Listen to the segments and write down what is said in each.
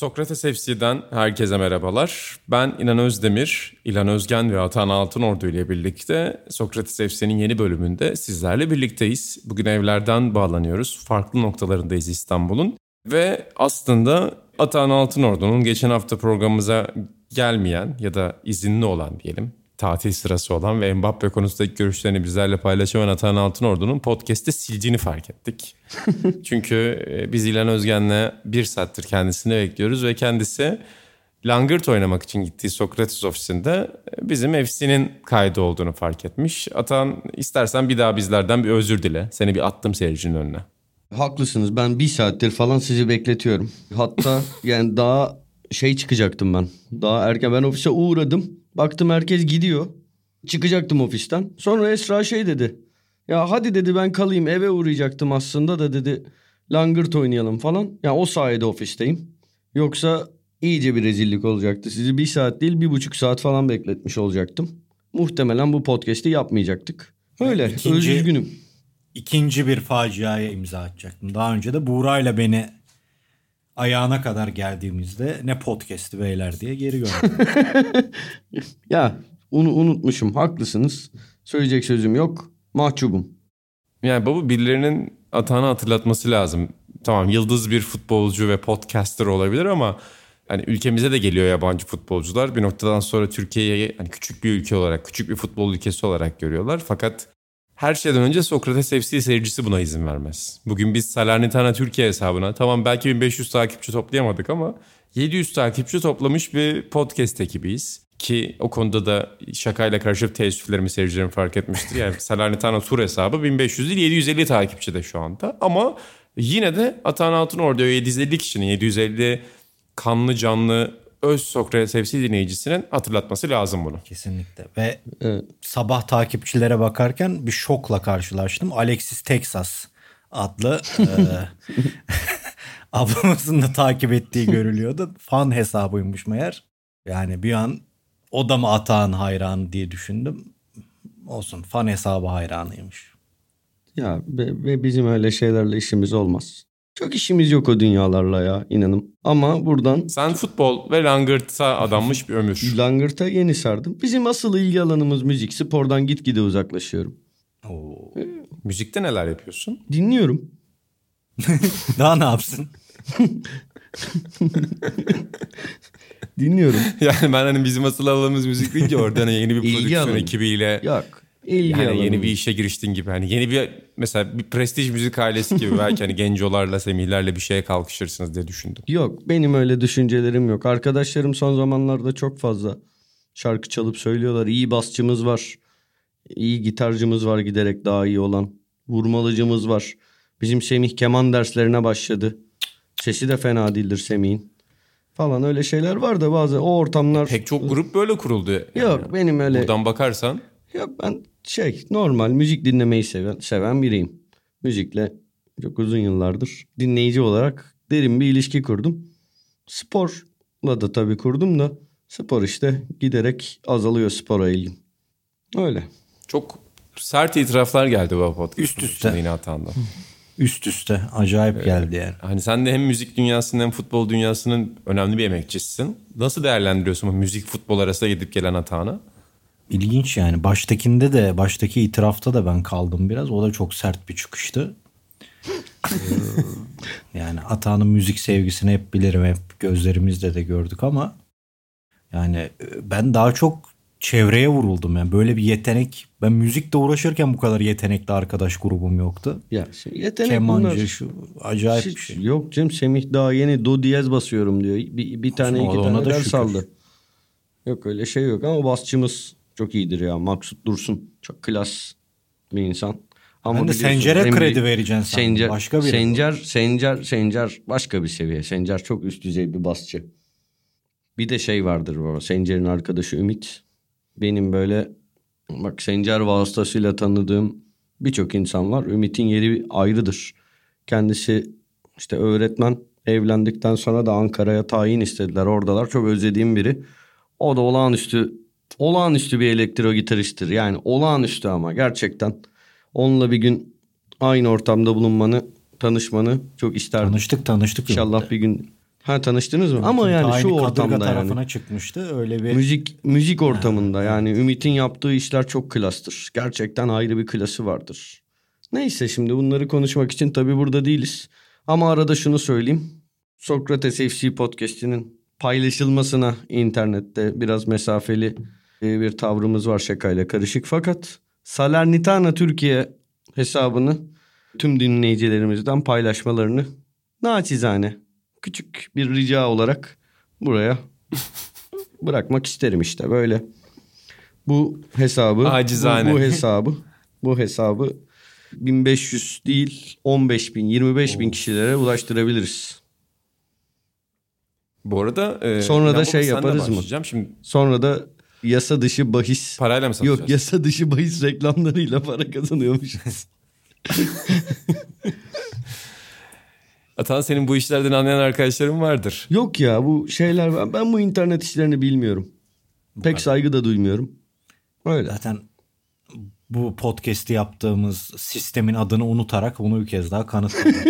Sokrates FC'den herkese merhabalar. Ben İnan Özdemir, İlan Özgen ve Atan Altınordu ile birlikte Sokrates FC'nin yeni bölümünde sizlerle birlikteyiz. Bugün evlerden bağlanıyoruz. Farklı noktalarındayız İstanbul'un. Ve aslında Atan Altınordu'nun geçen hafta programımıza gelmeyen ya da izinli olan diyelim tatil sırası olan ve Mbappe konusundaki görüşlerini bizlerle paylaşan Atan Altınordu'nun podcast'te sildiğini fark ettik. Çünkü e, biz İlhan Özgen'le bir saattir kendisini bekliyoruz ve kendisi langırt oynamak için gittiği Sokrates ofisinde e, bizim FC'nin kaydı olduğunu fark etmiş. Atan istersen bir daha bizlerden bir özür dile. Seni bir attım seyircinin önüne. Haklısınız ben bir saattir falan sizi bekletiyorum. Hatta yani daha şey çıkacaktım ben. Daha erken ben ofise uğradım. Baktım herkes gidiyor. Çıkacaktım ofisten. Sonra Esra şey dedi. Ya hadi dedi ben kalayım eve uğrayacaktım aslında da dedi. Langırt oynayalım falan. Ya yani o sayede ofisteyim. Yoksa iyice bir rezillik olacaktı. Sizi bir saat değil bir buçuk saat falan bekletmiş olacaktım. Muhtemelen bu podcast'i yapmayacaktık. Öyle İkinci, üzgünüm. İkinci bir faciaya imza atacaktım. Daha önce de Buğra ile beni ayağına kadar geldiğimizde ne podcast'i beyler diye geri gördüm. ya onu unutmuşum haklısınız. Söyleyecek sözüm yok. Mahcubum. Yani baba birilerinin atağını hatırlatması lazım. Tamam yıldız bir futbolcu ve podcaster olabilir ama hani ülkemize de geliyor yabancı futbolcular. Bir noktadan sonra Türkiye'yi hani küçük bir ülke olarak, küçük bir futbol ülkesi olarak görüyorlar. Fakat her şeyden önce Sokrates FC seyircisi buna izin vermez. Bugün biz Salernitana Türkiye hesabına tamam belki 1500 takipçi toplayamadık ama 700 takipçi toplamış bir podcast ekibiyiz. Ki o konuda da şakayla karışıp teessüflerimi seyircilerim fark etmiştir. Yani Salernitana Tur hesabı 1500 değil 750 takipçi de şu anda. Ama yine de Atan Altın orada 750 kişinin 750 kanlı canlı öz Sokrates FC dinleyicisinin hatırlatması lazım bunu. Kesinlikle ve evet. sabah takipçilere bakarken bir şokla karşılaştım. Alexis Texas adlı e, ablamızın da takip ettiği görülüyordu. Fan hesabıymış meğer. Yani bir an o da mı Atağın hayranı diye düşündüm. Olsun fan hesabı hayranıymış. Ya ve, ve bizim öyle şeylerle işimiz olmaz. Çok işimiz yok o dünyalarla ya inanın. Ama buradan... Sen futbol ve langırta adanmış bir ömür. Langırta yeni sardım. Bizim asıl ilgi alanımız müzik. Spordan gitgide uzaklaşıyorum. Oo. Ee, Müzikte neler yapıyorsun? Dinliyorum. Daha ne yapsın? Dinliyorum. Yani ben hani bizim asıl alanımız müzik deyince orada hani yeni bir prodüksiyon ekibiyle... Yok İlgi yani alanı. yeni bir işe giriştin gibi. Hani yeni bir mesela bir prestij müzik ailesi gibi belki hani gencolarla, semihlerle bir şeye kalkışırsınız diye düşündüm. Yok benim öyle düşüncelerim yok. Arkadaşlarım son zamanlarda çok fazla şarkı çalıp söylüyorlar. İyi basçımız var. İyi gitarcımız var giderek daha iyi olan. Vurmalıcımız var. Bizim Semih keman derslerine başladı. Sesi de fena değildir Semih'in. Falan öyle şeyler var da bazı o ortamlar... Pek çok grup böyle kuruldu. Yani. Yok benim öyle... Buradan bakarsan... Yok ben şey normal müzik dinlemeyi seven, seven biriyim. Müzikle çok uzun yıllardır dinleyici olarak derin bir ilişki kurdum. Sporla da tabii kurdum da spor işte giderek azalıyor spora ilgim. Öyle. Çok sert itiraflar geldi bu podcast. Üst üste. Yine hatanda. Üst üste acayip evet. geldi yani. Hani sen de hem müzik dünyasının hem futbol dünyasının önemli bir emekçisisin. Nasıl değerlendiriyorsun bu müzik futbol arasında gidip gelen hatanı? İlginç yani. Baştakinde de, baştaki itirafta da ben kaldım biraz. O da çok sert bir çıkıştı. Ee, yani Ata'nın müzik sevgisini hep bilirim. Hep gözlerimizle de gördük ama yani e, ben daha çok çevreye vuruldum yani böyle bir yetenek ben müzikle uğraşırken bu kadar yetenekli arkadaş grubum yoktu. Ya şimdi yetenek Kemancı bunlar. şu acayip bir şey. Yok Cem Semih daha yeni do diyez basıyorum diyor. Bir, bir tane iki tane ders saldı. Yok öyle şey yok ama basçımız çok iyidir ya. Maksut Dursun çok klas bir insan. Ama ben de Sencer'e kredi vereceğim sana. Sencer, başka bir Sencer, Sencer, Sencer başka bir seviye. Sencer çok üst düzey bir basçı. Bir de şey vardır baba. Sencer'in arkadaşı Ümit. Benim böyle bak Sencer vasıtasıyla tanıdığım birçok insan var. Ümit'in yeri ayrıdır. Kendisi işte öğretmen evlendikten sonra da Ankara'ya tayin istediler. Oradalar çok özlediğim biri. O da olağanüstü olağanüstü bir elektro gitaristtir. Yani olağanüstü ama gerçekten onunla bir gün aynı ortamda bulunmanı, tanışmanı çok isterdim. Tanıştık tanıştık. İnşallah bir gün ha tanıştınız mı? Ama yani Aynı şu ortamda tarafına yani. çıkmıştı. Öyle bir Müzik müzik ortamında yani Ümit'in yaptığı işler çok klastır. Gerçekten ayrı bir klası vardır. Neyse şimdi bunları konuşmak için tabii burada değiliz. Ama arada şunu söyleyeyim. Sokrates FC podcast'inin paylaşılmasına internette biraz mesafeli bir tavrımız var şakayla karışık. Fakat Salernitana Türkiye hesabını tüm dinleyicilerimizden paylaşmalarını naçizane küçük bir rica olarak buraya bırakmak isterim işte böyle. Bu hesabı Acizane. Bu, bu hesabı bu hesabı 1500 değil 15 bin 25 bin kişilere ulaştırabiliriz. Bu arada e, Sonra da şey yaparız mı? Şimdi Sonra da yasa dışı bahis parayla mı satacağız? yok yasa dışı bahis reklamlarıyla para kazanıyormuşuz. Atan senin bu işlerden anlayan arkadaşların vardır. yok ya bu şeyler ben, ben bu internet işlerini bilmiyorum. Pek saygı da duymuyorum. Öyle. zaten bu podcast'i yaptığımız sistemin adını unutarak bunu bir kez daha kanıtladık.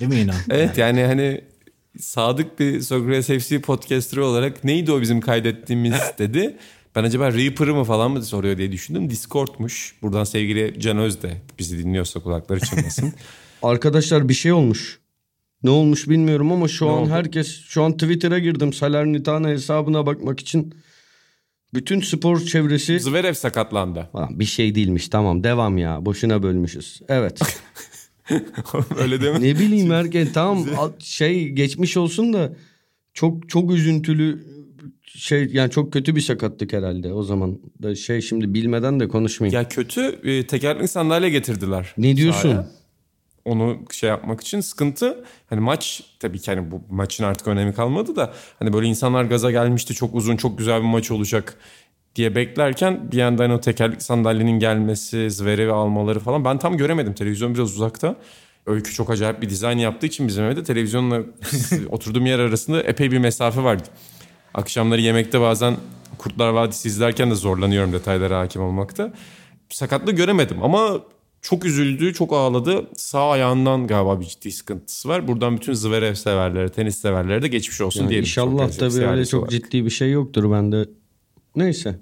Değil mi İnan? Evet yani hani sadık bir Sokrates FC podcasterı olarak neydi o bizim kaydettiğimiz dedi. Ben acaba Reaper'ı mı falan mı soruyor diye düşündüm. Discord'muş. Buradan sevgili Can Öz de bizi dinliyorsa kulakları çınlasın. Arkadaşlar bir şey olmuş. Ne olmuş bilmiyorum ama şu Ne an oldu? herkes şu an Twitter'a girdim Salernitana hesabına bakmak için. Bütün spor çevresi Zverev sakatlandı. Lan bir şey değilmiş tamam devam ya boşuna bölmüşüz. Evet. Öyle mi? ne bileyim herkes tamam şey geçmiş olsun da çok çok üzüntülü şey yani çok kötü bir sakatlık herhalde o zaman da şey şimdi bilmeden de konuşmayayım. Ya kötü e, tekerlekli sandalye getirdiler. ne diyorsun? sahaya. Onu şey yapmak için sıkıntı. Hani maç tabii ki hani bu maçın artık önemi kalmadı da hani böyle insanlar gaza gelmişti çok uzun çok güzel bir maç olacak diye beklerken bir yandan o tekerlekli sandalyenin gelmesi, Zverev'i almaları falan ben tam göremedim. Televizyon biraz uzakta. Öykü çok acayip bir dizayn yaptığı için bizim evde televizyonla oturduğum yer arasında epey bir mesafe vardı. Akşamları yemekte bazen Kurtlar Vadisi izlerken de zorlanıyorum detaylara hakim olmakta. Sakatlığı göremedim ama çok üzüldü, çok ağladı. Sağ ayağından galiba bir ciddi sıkıntısı var. Buradan bütün Zverev severlere, tenis severlere de geçmiş olsun Yani diyelim. inşallah tabii öyle çok olarak. ciddi bir şey yoktur bende. Neyse.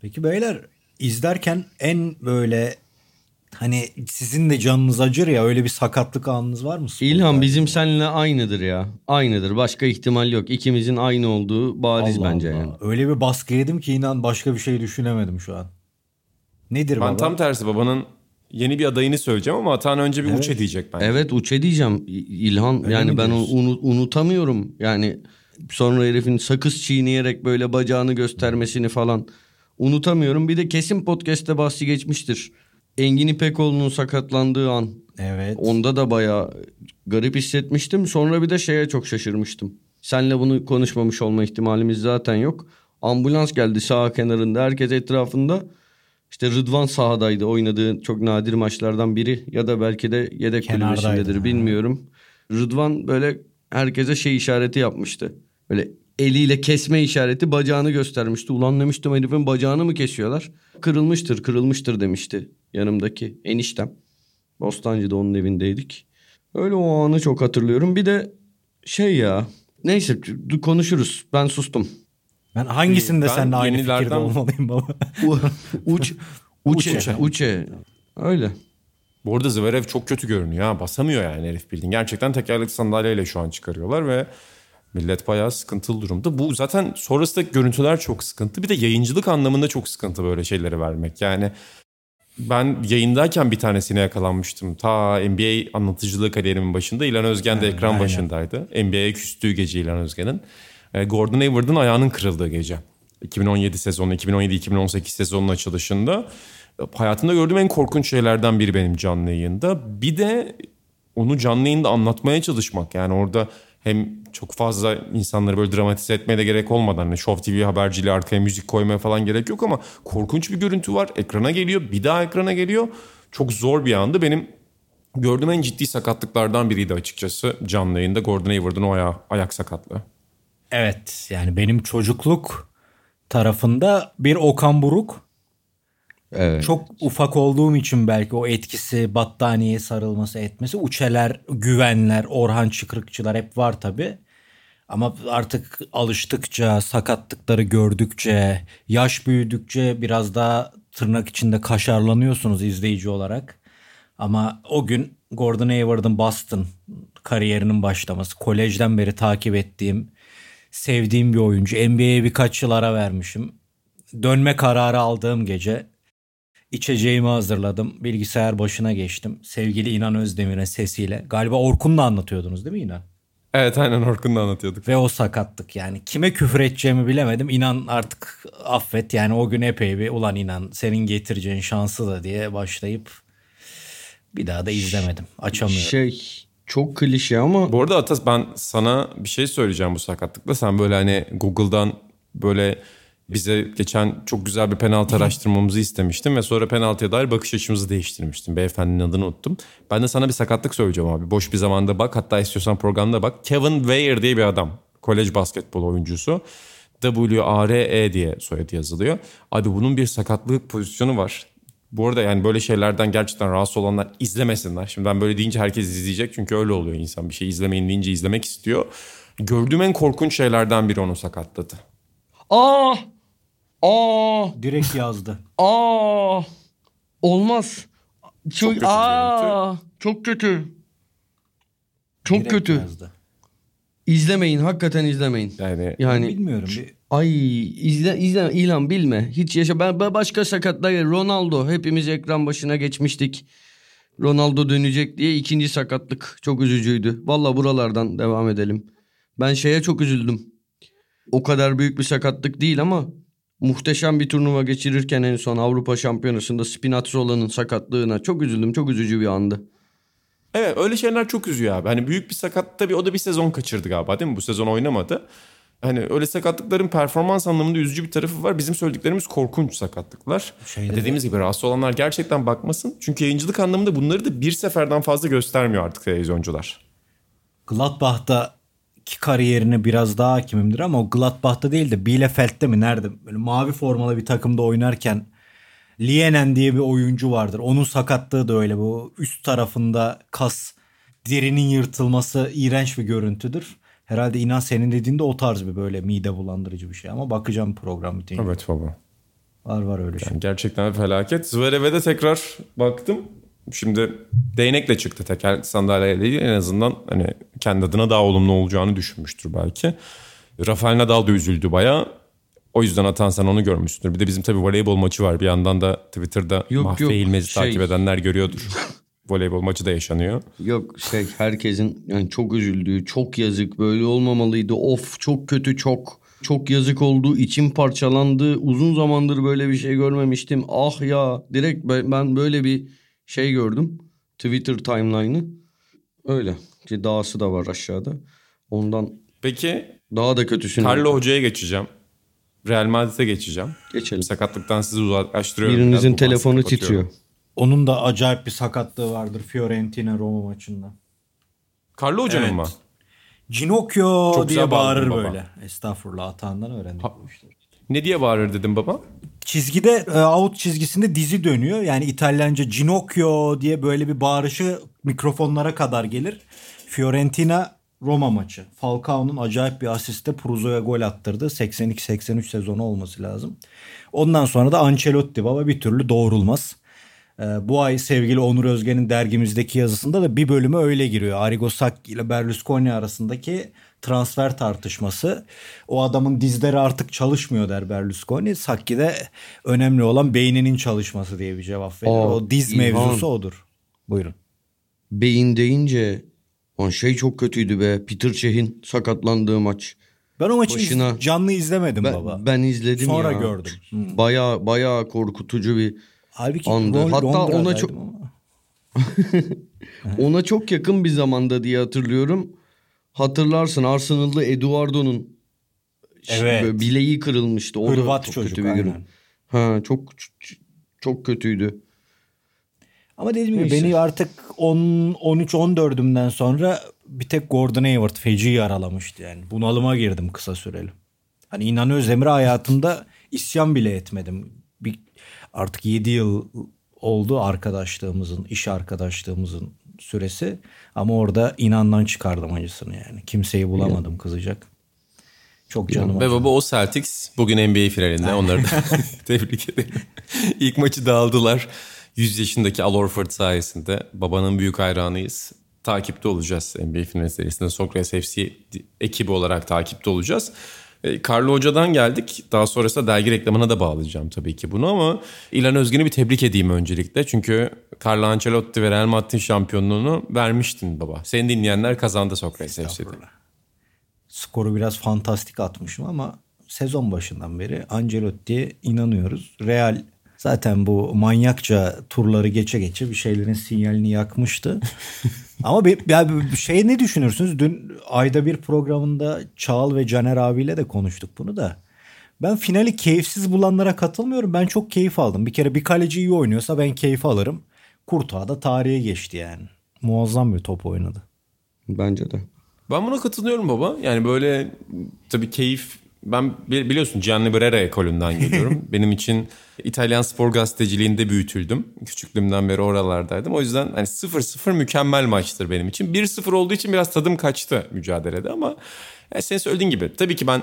Peki beyler izlerken en böyle hani sizin de canınız acır ya öyle bir sakatlık anınız var mı? İlhan bizim seninle aynıdır ya. Aynıdır. Başka ihtimal yok. İkimizin aynı olduğu bariz Allah bence Allah. yani. Öyle bir baskı yedim ki inan başka bir şey düşünemedim şu an. Nedir Ben baba? tam tersi babanın yeni bir adayını söyleyeceğim ama Atan önce bir Evet. uçe diyecek bence. Evet Uçe diyeceğim İlhan. Öyle yani ben onu unutamıyorum. Yani sonra herifin sakız çiğneyerek böyle bacağını göstermesini falan unutamıyorum. Bir de kesin podcast'te bahsi geçmiştir. Engin İpekoğlu'nun sakatlandığı an. Evet. Onda da bayağı garip hissetmiştim. Sonra bir de şeye çok şaşırmıştım. Senle bunu konuşmamış olma ihtimalimiz zaten yok. Ambulans geldi sağ kenarında. Herkes etrafında. İşte Rıdvan sahadaydı. Oynadığı çok nadir maçlardan biri. Ya da belki de yedek ha. bilmiyorum. Rıdvan böyle herkese şey işareti yapmıştı. Böyle eliyle kesme işareti bacağını göstermişti. Ulan demiştim herifin bacağını mı kesiyorlar? Kırılmıştır kırılmıştır demişti yanımdaki eniştem. Bostancı'da onun evindeydik. Öyle o anı çok hatırlıyorum. Bir de şey ya. Neyse konuşuruz. Ben sustum. Ben hangisinde Ben seninle aynı fikirde yenilerden- olmalıyım baba? U- Uç, uçe, Uçe. uçe. Öyle. Bu arada Zverev çok kötü görünüyor ha. Basamıyor yani herif bildiğin. Gerçekten tekerlekli sandalyeyle şu an çıkarıyorlar ve millet bayağı sıkıntılı durumda. Bu zaten sonrasındaki görüntüler çok sıkıntı. Bir de yayıncılık anlamında çok sıkıntı böyle şeyleri vermek. Yani ben yayındayken bir tanesine yakalanmıştım. Ta NBA anlatıcılığı kariyerimin başında. İlhan Özgen de ekran aynen. başındaydı. NBA'ye küstüğü gece İlhan Özgen'in. E, Gordon Hayward'ın ayağının kırıldığı gece. 2017 sezonu, 2017-2018 sezonun açılışında. E, Hayatımda gördüğüm en korkunç şeylerden biri benim canlı yayında. Bir de onu canlı yayında anlatmaya çalışmak. Yani orada hem çok fazla insanları böyle dramatize etmeye de gerek olmadan hani Show TV haberciliği arkaya müzik koymaya falan gerek yok ama korkunç bir görüntü var. Ekrana geliyor, bir daha ekrana geliyor. Çok zor bir andı. Benim gördüğüm en ciddi sakatlıklardan biriydi açıkçası canlı yayında. Gordon Hayward'ın o aya- ayak sakatlığı. Evet yani benim çocukluk tarafında bir Okan Buruk. Evet. Çok ufak olduğum için belki o etkisi, battaniye sarılması etmesi, uçeler, güvenler, Orhan Çıkrıkçılar hep var tabi. Ama artık alıştıkça, sakatlıkları gördükçe, yaş büyüdükçe biraz daha tırnak içinde kaşarlanıyorsunuz izleyici olarak. Ama o gün Gordon Hayward'ın Boston kariyerinin başlaması, kolejden beri takip ettiğim, sevdiğim bir oyuncu. NBA'ye birkaç yıl ara vermişim. Dönme kararı aldığım gece içeceğimi hazırladım. Bilgisayar başına geçtim. Sevgili İnan Özdemir'in sesiyle. Galiba Orkun'la anlatıyordunuz değil mi İnan? Evet aynen Orkun'da anlatıyorduk. Ve o sakatlık yani. Kime küfür edeceğimi bilemedim. İnan artık affet yani o gün epey bir ulan inan senin getireceğin şansı da diye başlayıp bir daha da izlemedim. Açamıyorum. Şey çok klişe ama Bu arada Atas ben sana bir şey söyleyeceğim bu sakatlıkla. Sen böyle hani Google'dan böyle bize geçen çok güzel bir penaltı araştırmamızı istemiştin ve sonra penaltıya dair bakış açımızı değiştirmiştin. Beyefendinin adını unuttum. Ben de sana bir sakatlık söyleyeceğim abi. Boş bir zamanda bak hatta istiyorsan programda bak. Kevin Weir diye bir adam. Kolej basketbol oyuncusu. W-A-R-E diye soyadı yazılıyor. Abi bunun bir sakatlık pozisyonu var. Bu arada yani böyle şeylerden gerçekten rahatsız olanlar izlemesinler. Şimdi ben böyle deyince herkes izleyecek çünkü öyle oluyor insan. Bir şey izlemeyin deyince izlemek istiyor. Gördüğüm en korkunç şeylerden biri onu sakatladı. Aa aa Direkt yazdı. aa olmaz. Çok, kötü bir aa çok kötü. Çok Direkt kötü. yazdı. İzlemeyin hakikaten izlemeyin. Yani Yani Bilmiyorum. Bir, ay izle izle ilan bilme. Hiç yaşa ben ben başka sakatlar Ronaldo hepimiz ekran başına geçmiştik. Ronaldo dönecek diye ikinci sakatlık çok üzücüydü. Valla buralardan devam edelim. Ben şeye çok üzüldüm. O kadar büyük bir sakatlık değil ama muhteşem bir turnuva geçirirken en son Avrupa Şampiyonası'nda Spinazzola'nın sakatlığına çok üzüldüm. Çok üzücü bir andı. Evet öyle şeyler çok üzüyor abi. Hani büyük bir sakat tabii o da bir sezon kaçırdı galiba değil mi? Bu sezon oynamadı. Hani öyle sakatlıkların performans anlamında üzücü bir tarafı var. Bizim söylediklerimiz korkunç sakatlıklar. Şeyde Dediğimiz gibi rahatsız olanlar gerçekten bakmasın. Çünkü yayıncılık anlamında bunları da bir seferden fazla göstermiyor artık televizyoncular. Gladbach'ta ki kariyerine biraz daha hakimimdir ama o Gladbach'ta değil de Bielefeld'de mi nerede böyle mavi formalı bir takımda oynarken Lienen diye bir oyuncu vardır. Onun sakatlığı da öyle bu üst tarafında kas derinin yırtılması iğrenç bir görüntüdür. Herhalde inan senin dediğinde o tarz bir böyle mide bulandırıcı bir şey ama bakacağım program bitince. Evet baba. Var var öyle şey. Yani gerçekten felaket. Zverev'e de tekrar baktım. Şimdi değnekle çıktı teker sandalyeyle değil. En azından hani kendi adına daha olumlu olacağını düşünmüştür belki. Rafael Nadal da üzüldü bayağı. O yüzden Atan sen onu görmüşsündür. Bir de bizim tabii voleybol maçı var. Bir yandan da Twitter'da Yok, Mahfi yok, İlmez'i şey- takip edenler görüyordur. voleybol maçı da yaşanıyor. Yok şey herkesin yani çok üzüldüğü, çok yazık böyle olmamalıydı. Of çok kötü çok. Çok yazık oldu, içim parçalandı. Uzun zamandır böyle bir şey görmemiştim. Ah ya direkt ben böyle bir şey gördüm. Twitter timeline'ı. Öyle. Ki dağısı da var aşağıda. Ondan Peki daha da kötüsünü Carlo Hoca'ya geçeceğim. Real Madrid'e geçeceğim. geçelim. Sakatlıktan sizi uzaklaştırıyorum. Birinizin Biraz telefonu titriyor. Onun da acayip bir sakatlığı vardır Fiorentina Roma maçında. Carlo Hoca'nın Evet. mı? Ginocchio Çok diye bağırır baba. böyle. Estağfurullah atağından öğrendik işleri. Ne diye bağırır dedim baba? Çizgide e, out çizgisinde dizi dönüyor. Yani İtalyanca Ginocchio diye böyle bir bağırışı mikrofonlara kadar gelir. Fiorentina Roma maçı. Falcao'nun acayip bir asiste Pruzo'ya gol attırdı. 82-83 sezonu olması lazım. Ondan sonra da Ancelotti baba bir türlü doğrulmaz. E, bu ay sevgili Onur Özgen'in dergimizdeki yazısında da bir bölümü öyle giriyor. Arrigo Sacchi ile Berlusconi arasındaki transfer tartışması. O adamın dizleri artık çalışmıyor der Berlusconi. Sacchi de önemli olan beyninin çalışması diye bir cevap verir. Aa, o diz İlhan. mevzusu odur. Buyurun. Beyin deyince o şey çok kötüydü be. Peter Cech'in sakatlandığı maç. Ben o maçı iz- Başına- canlı izlemedim Ben, baba. ben izledim Sonra ya. gördüm. Hı. Baya baya korkutucu bir Halbuki andı. Lon- Hatta ona Londra'daydım çok- ama. Ona çok yakın bir zamanda diye hatırlıyorum. Hatırlarsın Arsenal'da Eduardo'nun Evet. bileği kırılmıştı. O da Hırvat çok çocuk kötü bir gün. aynen. Ha çok çok kötüydü. Ama dediğim gibi beni artık 10 13 14'ümden sonra bir tek Gordon Hayward feci yaralamıştı yani. Bunalıma girdim kısa süreli. Hani İnan Özdemir'e hayatımda isyan bile etmedim. Bir, artık 7 yıl oldu arkadaşlığımızın, iş arkadaşlığımızın süresi. Ama orada inandan çıkardım acısını yani. Kimseyi bulamadım kızacak. Çok canım Ve baba o Celtics bugün NBA finalinde. Onları da tebrik ederim. İlk maçı da aldılar. 100 yaşındaki Al Horford sayesinde. Babanın büyük hayranıyız. Takipte olacağız NBA final serisinde. Sokrates FC ekibi olarak takipte olacağız. E, Carlo Hoca'dan geldik. Daha sonrasında dergi reklamına da bağlayacağım tabii ki bunu ama İlan Özgen'i bir tebrik edeyim öncelikle. Çünkü Carlo Ancelotti ve Real Madrid'in şampiyonluğunu vermiştin baba. Seni dinleyenler kazandı Sokrates FC'de. skoru biraz fantastik atmışım ama sezon başından beri Ancelotti'ye inanıyoruz. Real zaten bu manyakça turları geçe geçe bir şeylerin sinyalini yakmıştı. ama bir, ya bir şey ne düşünürsünüz? Dün ayda bir programında Çağal ve Caner abiyle de konuştuk bunu da. Ben finali keyifsiz bulanlara katılmıyorum. Ben çok keyif aldım. Bir kere bir kaleci iyi oynuyorsa ben keyif alırım. Kurtuğa da tarihe geçti yani. Muazzam bir top oynadı. Bence de. Ben buna katılıyorum baba. Yani böyle tabii keyif ben bi- biliyorsun Gianni Brera ekolünden geliyorum. Benim için İtalyan spor gazeteciliğinde büyütüldüm. Küçüklüğümden beri oralardaydım. O yüzden hani 0-0 mükemmel maçtır benim için. 1-0 olduğu için biraz tadım kaçtı mücadelede ama yani senin söylediğin gibi tabii ki ben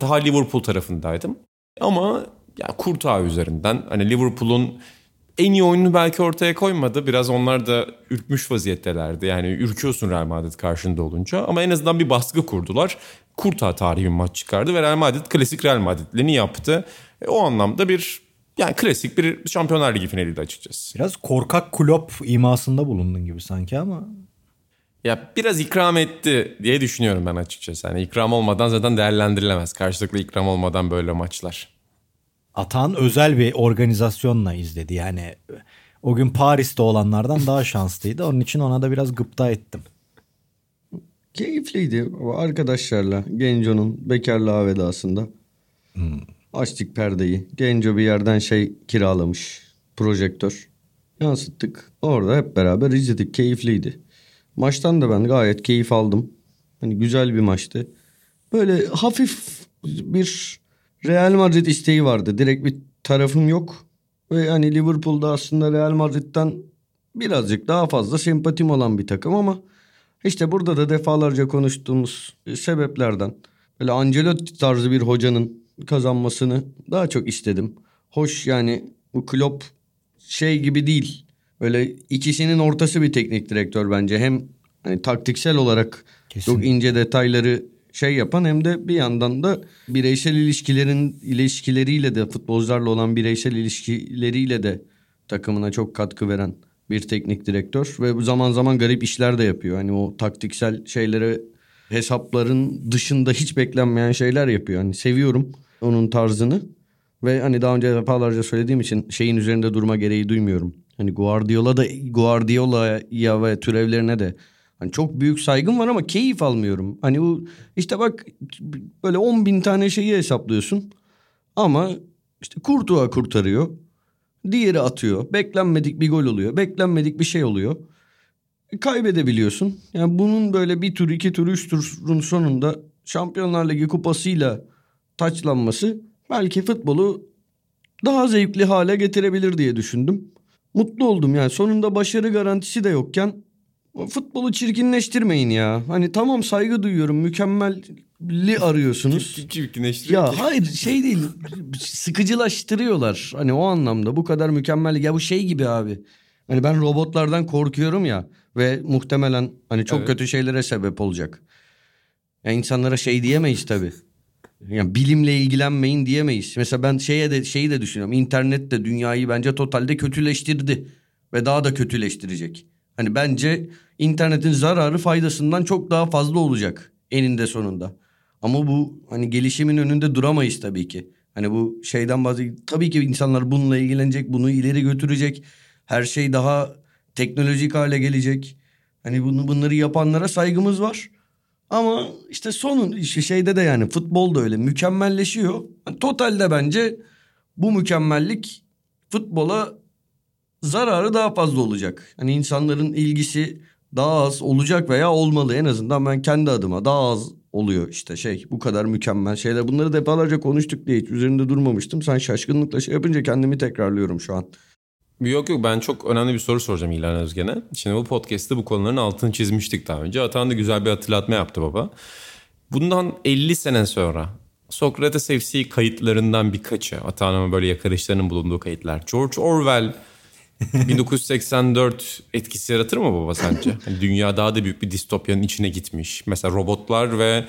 daha Liverpool tarafındaydım. Ama ya Kurtağı üzerinden hani Liverpool'un en iyi oyununu belki ortaya koymadı. Biraz onlar da ürkmüş vaziyettelerdi. Yani ürküyorsun Real Madrid karşında olunca. Ama en azından bir baskı kurdular. Kurta tarihi bir maç çıkardı ve Real Madrid klasik Real Madrid'lerini yaptı. E, o anlamda bir yani klasik bir Şampiyonlar Ligi finaliydi açıkçası. Biraz korkak kulop imasında bulundun gibi sanki ama Ya biraz ikram etti diye düşünüyorum ben açıkçası. Yani ikram olmadan zaten değerlendirilemez. Karşılıklı ikram olmadan böyle maçlar. Atan özel bir organizasyonla izledi. Yani o gün Paris'te olanlardan daha şanslıydı. Onun için ona da biraz gıpta ettim. Keyifliydi arkadaşlarla Genco'nun bekarlığa vedasında. Açtık perdeyi. Genco bir yerden şey kiralamış. Projektör. Yansıttık. Orada hep beraber izledik. Keyifliydi. Maçtan da ben gayet keyif aldım. Hani güzel bir maçtı. Böyle hafif bir Real Madrid isteği vardı. Direkt bir tarafım yok. Ve hani Liverpool'da aslında Real Madrid'den birazcık daha fazla sempatim olan bir takım ama işte burada da defalarca konuştuğumuz sebeplerden böyle Ancelotti tarzı bir hocanın kazanmasını daha çok istedim. Hoş yani bu Klopp şey gibi değil. Böyle ikisinin ortası bir teknik direktör bence. Hem hani taktiksel olarak Kesin. çok ince detayları şey yapan hem de bir yandan da bireysel ilişkilerin ilişkileriyle de futbolcularla olan bireysel ilişkileriyle de takımına çok katkı veren bir teknik direktör ve zaman zaman garip işler de yapıyor. Hani o taktiksel şeylere hesapların dışında hiç beklenmeyen şeyler yapıyor. Hani seviyorum onun tarzını ve hani daha önce defalarca söylediğim için şeyin üzerinde durma gereği duymuyorum. Hani Guardiola da Guardiola'ya ve türevlerine de hani çok büyük saygım var ama keyif almıyorum. Hani bu işte bak böyle 10 bin tane şeyi hesaplıyorsun ama işte Kurtuğa kurtarıyor. Diğeri atıyor. Beklenmedik bir gol oluyor. Beklenmedik bir şey oluyor. Kaybedebiliyorsun. Yani bunun böyle bir tur, iki tur, üç turun sonunda Şampiyonlar Ligi kupasıyla taçlanması belki futbolu daha zevkli hale getirebilir diye düşündüm. Mutlu oldum yani sonunda başarı garantisi de yokken futbolu çirkinleştirmeyin ya. Hani tamam saygı duyuyorum mükemmelli arıyorsunuz. Ya hayır şey değil sıkıcılaştırıyorlar hani o anlamda bu kadar mükemmel ya bu şey gibi abi. Hani ben robotlardan korkuyorum ya ve muhtemelen hani çok Evet. kötü şeylere sebep olacak. Ya insanlara şey diyemeyiz tabii. Yani bilimle ilgilenmeyin diyemeyiz. Mesela ben şeye de şeyi de düşünüyorum. İnternet de dünyayı bence totalde kötüleştirdi ve daha da kötüleştirecek. Hani bence internetin zararı faydasından çok daha fazla olacak eninde sonunda. Ama bu hani gelişimin önünde duramayız tabii ki. Hani bu şeyden bazı tabii ki insanlar bununla ilgilenecek, bunu ileri götürecek. Her şey daha teknolojik hale gelecek. Hani bunu bunları yapanlara saygımız var. Ama işte sonun şeyde de yani futbol da öyle mükemmelleşiyor. Yani totalde bence bu mükemmellik futbola zararı daha fazla olacak. Hani insanların ilgisi daha az olacak veya olmalı en azından ben kendi adıma daha az oluyor işte şey bu kadar mükemmel şeyler. Bunları defalarca konuştuk diye hiç üzerinde durmamıştım. Sen şaşkınlıkla şey yapınca kendimi tekrarlıyorum şu an. Yok yok ben çok önemli bir soru soracağım İlhan Özgen'e. Şimdi bu podcast'te bu konuların altını çizmiştik daha önce. Atan da güzel bir hatırlatma yaptı baba. Bundan 50 sene sonra Sokrates FC kayıtlarından birkaçı, Atan'ın böyle yakarışlarının bulunduğu kayıtlar. George Orwell 1984 etkisi yaratır mı baba sence? Yani dünya daha da büyük bir distopyanın içine gitmiş. Mesela robotlar ve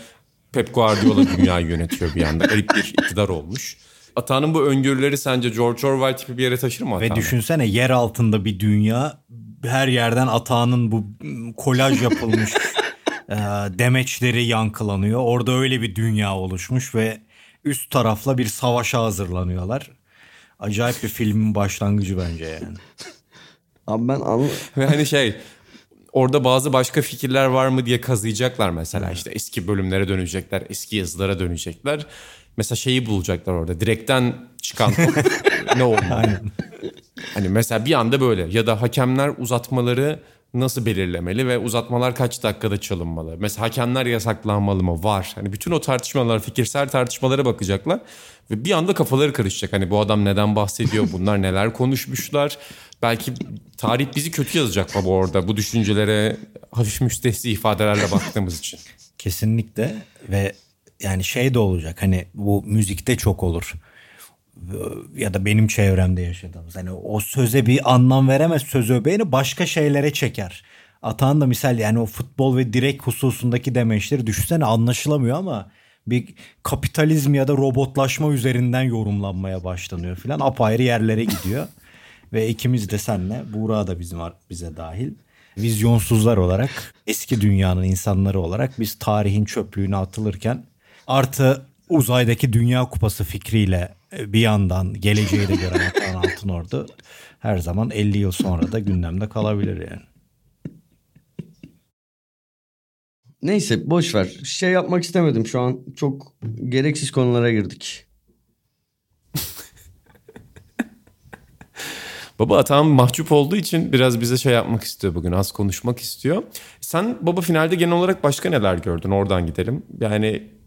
Pep Guardiola dünyayı yönetiyor bir anda. Garip bir iktidar olmuş. Ata'nın bu öngörüleri sence George Orwell tipi bir yere taşır mı Ata'nı? Ve düşünsene yer altında bir dünya her yerden Ata'nın bu kolaj yapılmış e, demeçleri yankılanıyor. Orada öyle bir dünya oluşmuş ve üst tarafla bir savaşa hazırlanıyorlar. Acayip bir filmin başlangıcı bence yani. Abi ben anla... Ve hani şey orada bazı başka fikirler var mı diye kazıyacaklar mesela işte eski bölümlere dönecekler, eski yazılara dönecekler. Mesela şeyi bulacaklar orada. Direkten çıkan ne olmalı? Hani mesela bir anda böyle ya da hakemler uzatmaları nasıl belirlemeli ve uzatmalar kaç dakikada çalınmalı? Mesela hakemler yasaklanmalı mı? Var. Hani bütün o tartışmalar, fikirsel tartışmalara bakacaklar ve bir anda kafaları karışacak. Hani bu adam neden bahsediyor? Bunlar neler konuşmuşlar? Belki tarih bizi kötü yazacak baba orada bu düşüncelere hafif müstehsi ifadelerle baktığımız için. Kesinlikle ve yani şey de olacak hani bu müzikte çok olur ya da benim çevremde yaşadığımız hani o söze bir anlam veremez söz öbeğini başka şeylere çeker. Atan da misal yani o futbol ve direk hususundaki demeçleri düşünsene anlaşılamıyor ama bir kapitalizm ya da robotlaşma üzerinden yorumlanmaya başlanıyor filan apayrı yerlere gidiyor. ve ikimiz de senle Buğra da bizim bize dahil vizyonsuzlar olarak eski dünyanın insanları olarak biz tarihin çöplüğüne atılırken artı uzaydaki dünya kupası fikriyle e, bir yandan geleceği de gören Atan Altınordu her zaman 50 yıl sonra da gündemde kalabilir yani. Neyse boş ver. Şey yapmak istemedim şu an. Çok gereksiz konulara girdik. Baba Atan mahcup olduğu için biraz bize şey yapmak istiyor bugün. Az konuşmak istiyor. Sen baba finalde genel olarak başka neler gördün? Oradan gidelim. Yani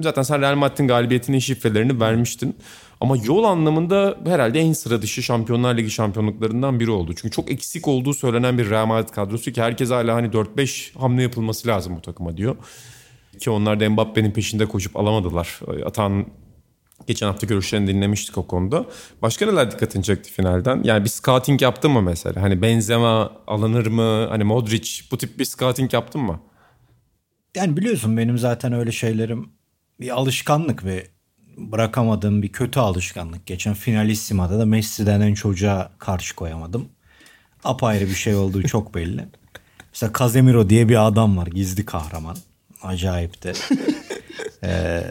Zaten sen Real Madrid'in galibiyetinin şifrelerini vermiştin. Ama yol anlamında herhalde en sıra dışı Şampiyonlar Ligi şampiyonluklarından biri oldu. Çünkü çok eksik olduğu söylenen bir Real Madrid kadrosu ki herkes hala hani 4-5 hamle yapılması lazım bu takıma diyor. Ki onlar da Mbappe'nin peşinde koşup alamadılar. Atan geçen hafta görüşlerini dinlemiştik o konuda. Başka neler dikkatini çekti finalden? Yani bir scouting yaptın mı mesela? Hani Benzema alınır mı? Hani Modric bu tip bir scouting yaptın mı? Yani biliyorsun benim zaten öyle şeylerim bir alışkanlık ve bırakamadığım bir kötü alışkanlık. Geçen finalissimada da Messi denen çocuğa karşı koyamadım. Apayrı bir şey olduğu çok belli. Mesela Casemiro diye bir adam var gizli kahraman. Acayip de. ee,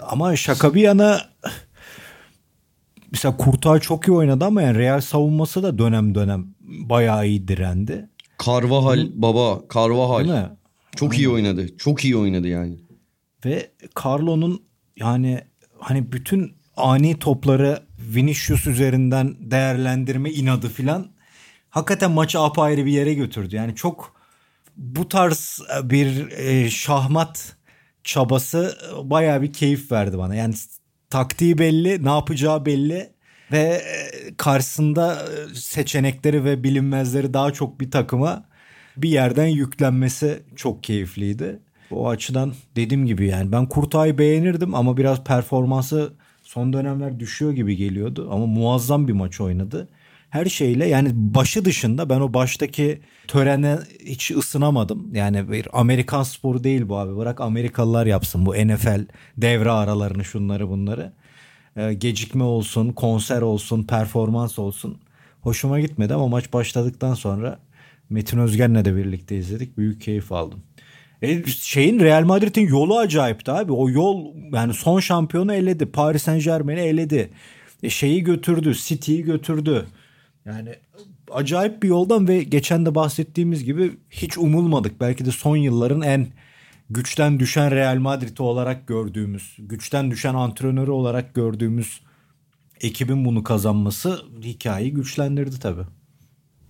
ama şaka bir yana mesela Kurtay çok iyi oynadı ama yani Real savunması da dönem dönem bayağı iyi direndi. Carvajal baba Carvajal. Çok Aynen. iyi oynadı. Çok iyi oynadı yani. Ve Carlo'nun yani hani bütün ani topları Vinicius üzerinden değerlendirme inadı filan hakikaten maçı apayrı bir yere götürdü. Yani çok bu tarz bir e, şahmat çabası baya bir keyif verdi bana. Yani taktiği belli, ne yapacağı belli ve e, karşısında seçenekleri ve bilinmezleri daha çok bir takıma bir yerden yüklenmesi çok keyifliydi. O açıdan dediğim gibi yani ben Kurtay'ı beğenirdim ama biraz performansı son dönemler düşüyor gibi geliyordu. Ama muazzam bir maç oynadı. Her şeyle yani başı dışında ben o baştaki törene hiç ısınamadım. Yani bir Amerikan sporu değil bu abi. Bırak Amerikalılar yapsın bu NFL devre aralarını şunları bunları. Ee, gecikme olsun, konser olsun, performans olsun. Hoşuma gitmedi ama maç başladıktan sonra Metin Özgen'le de birlikte izledik. Büyük keyif aldım. E, şeyin Real Madrid'in yolu acayipti abi. O yol yani son şampiyonu eledi. Paris Saint Germain'i eledi. E, şeyi götürdü. City'yi götürdü. Yani acayip bir yoldan ve geçen de bahsettiğimiz gibi hiç umulmadık. Belki de son yılların en güçten düşen Real Madrid olarak gördüğümüz, güçten düşen antrenörü olarak gördüğümüz ekibin bunu kazanması hikayeyi güçlendirdi tabii.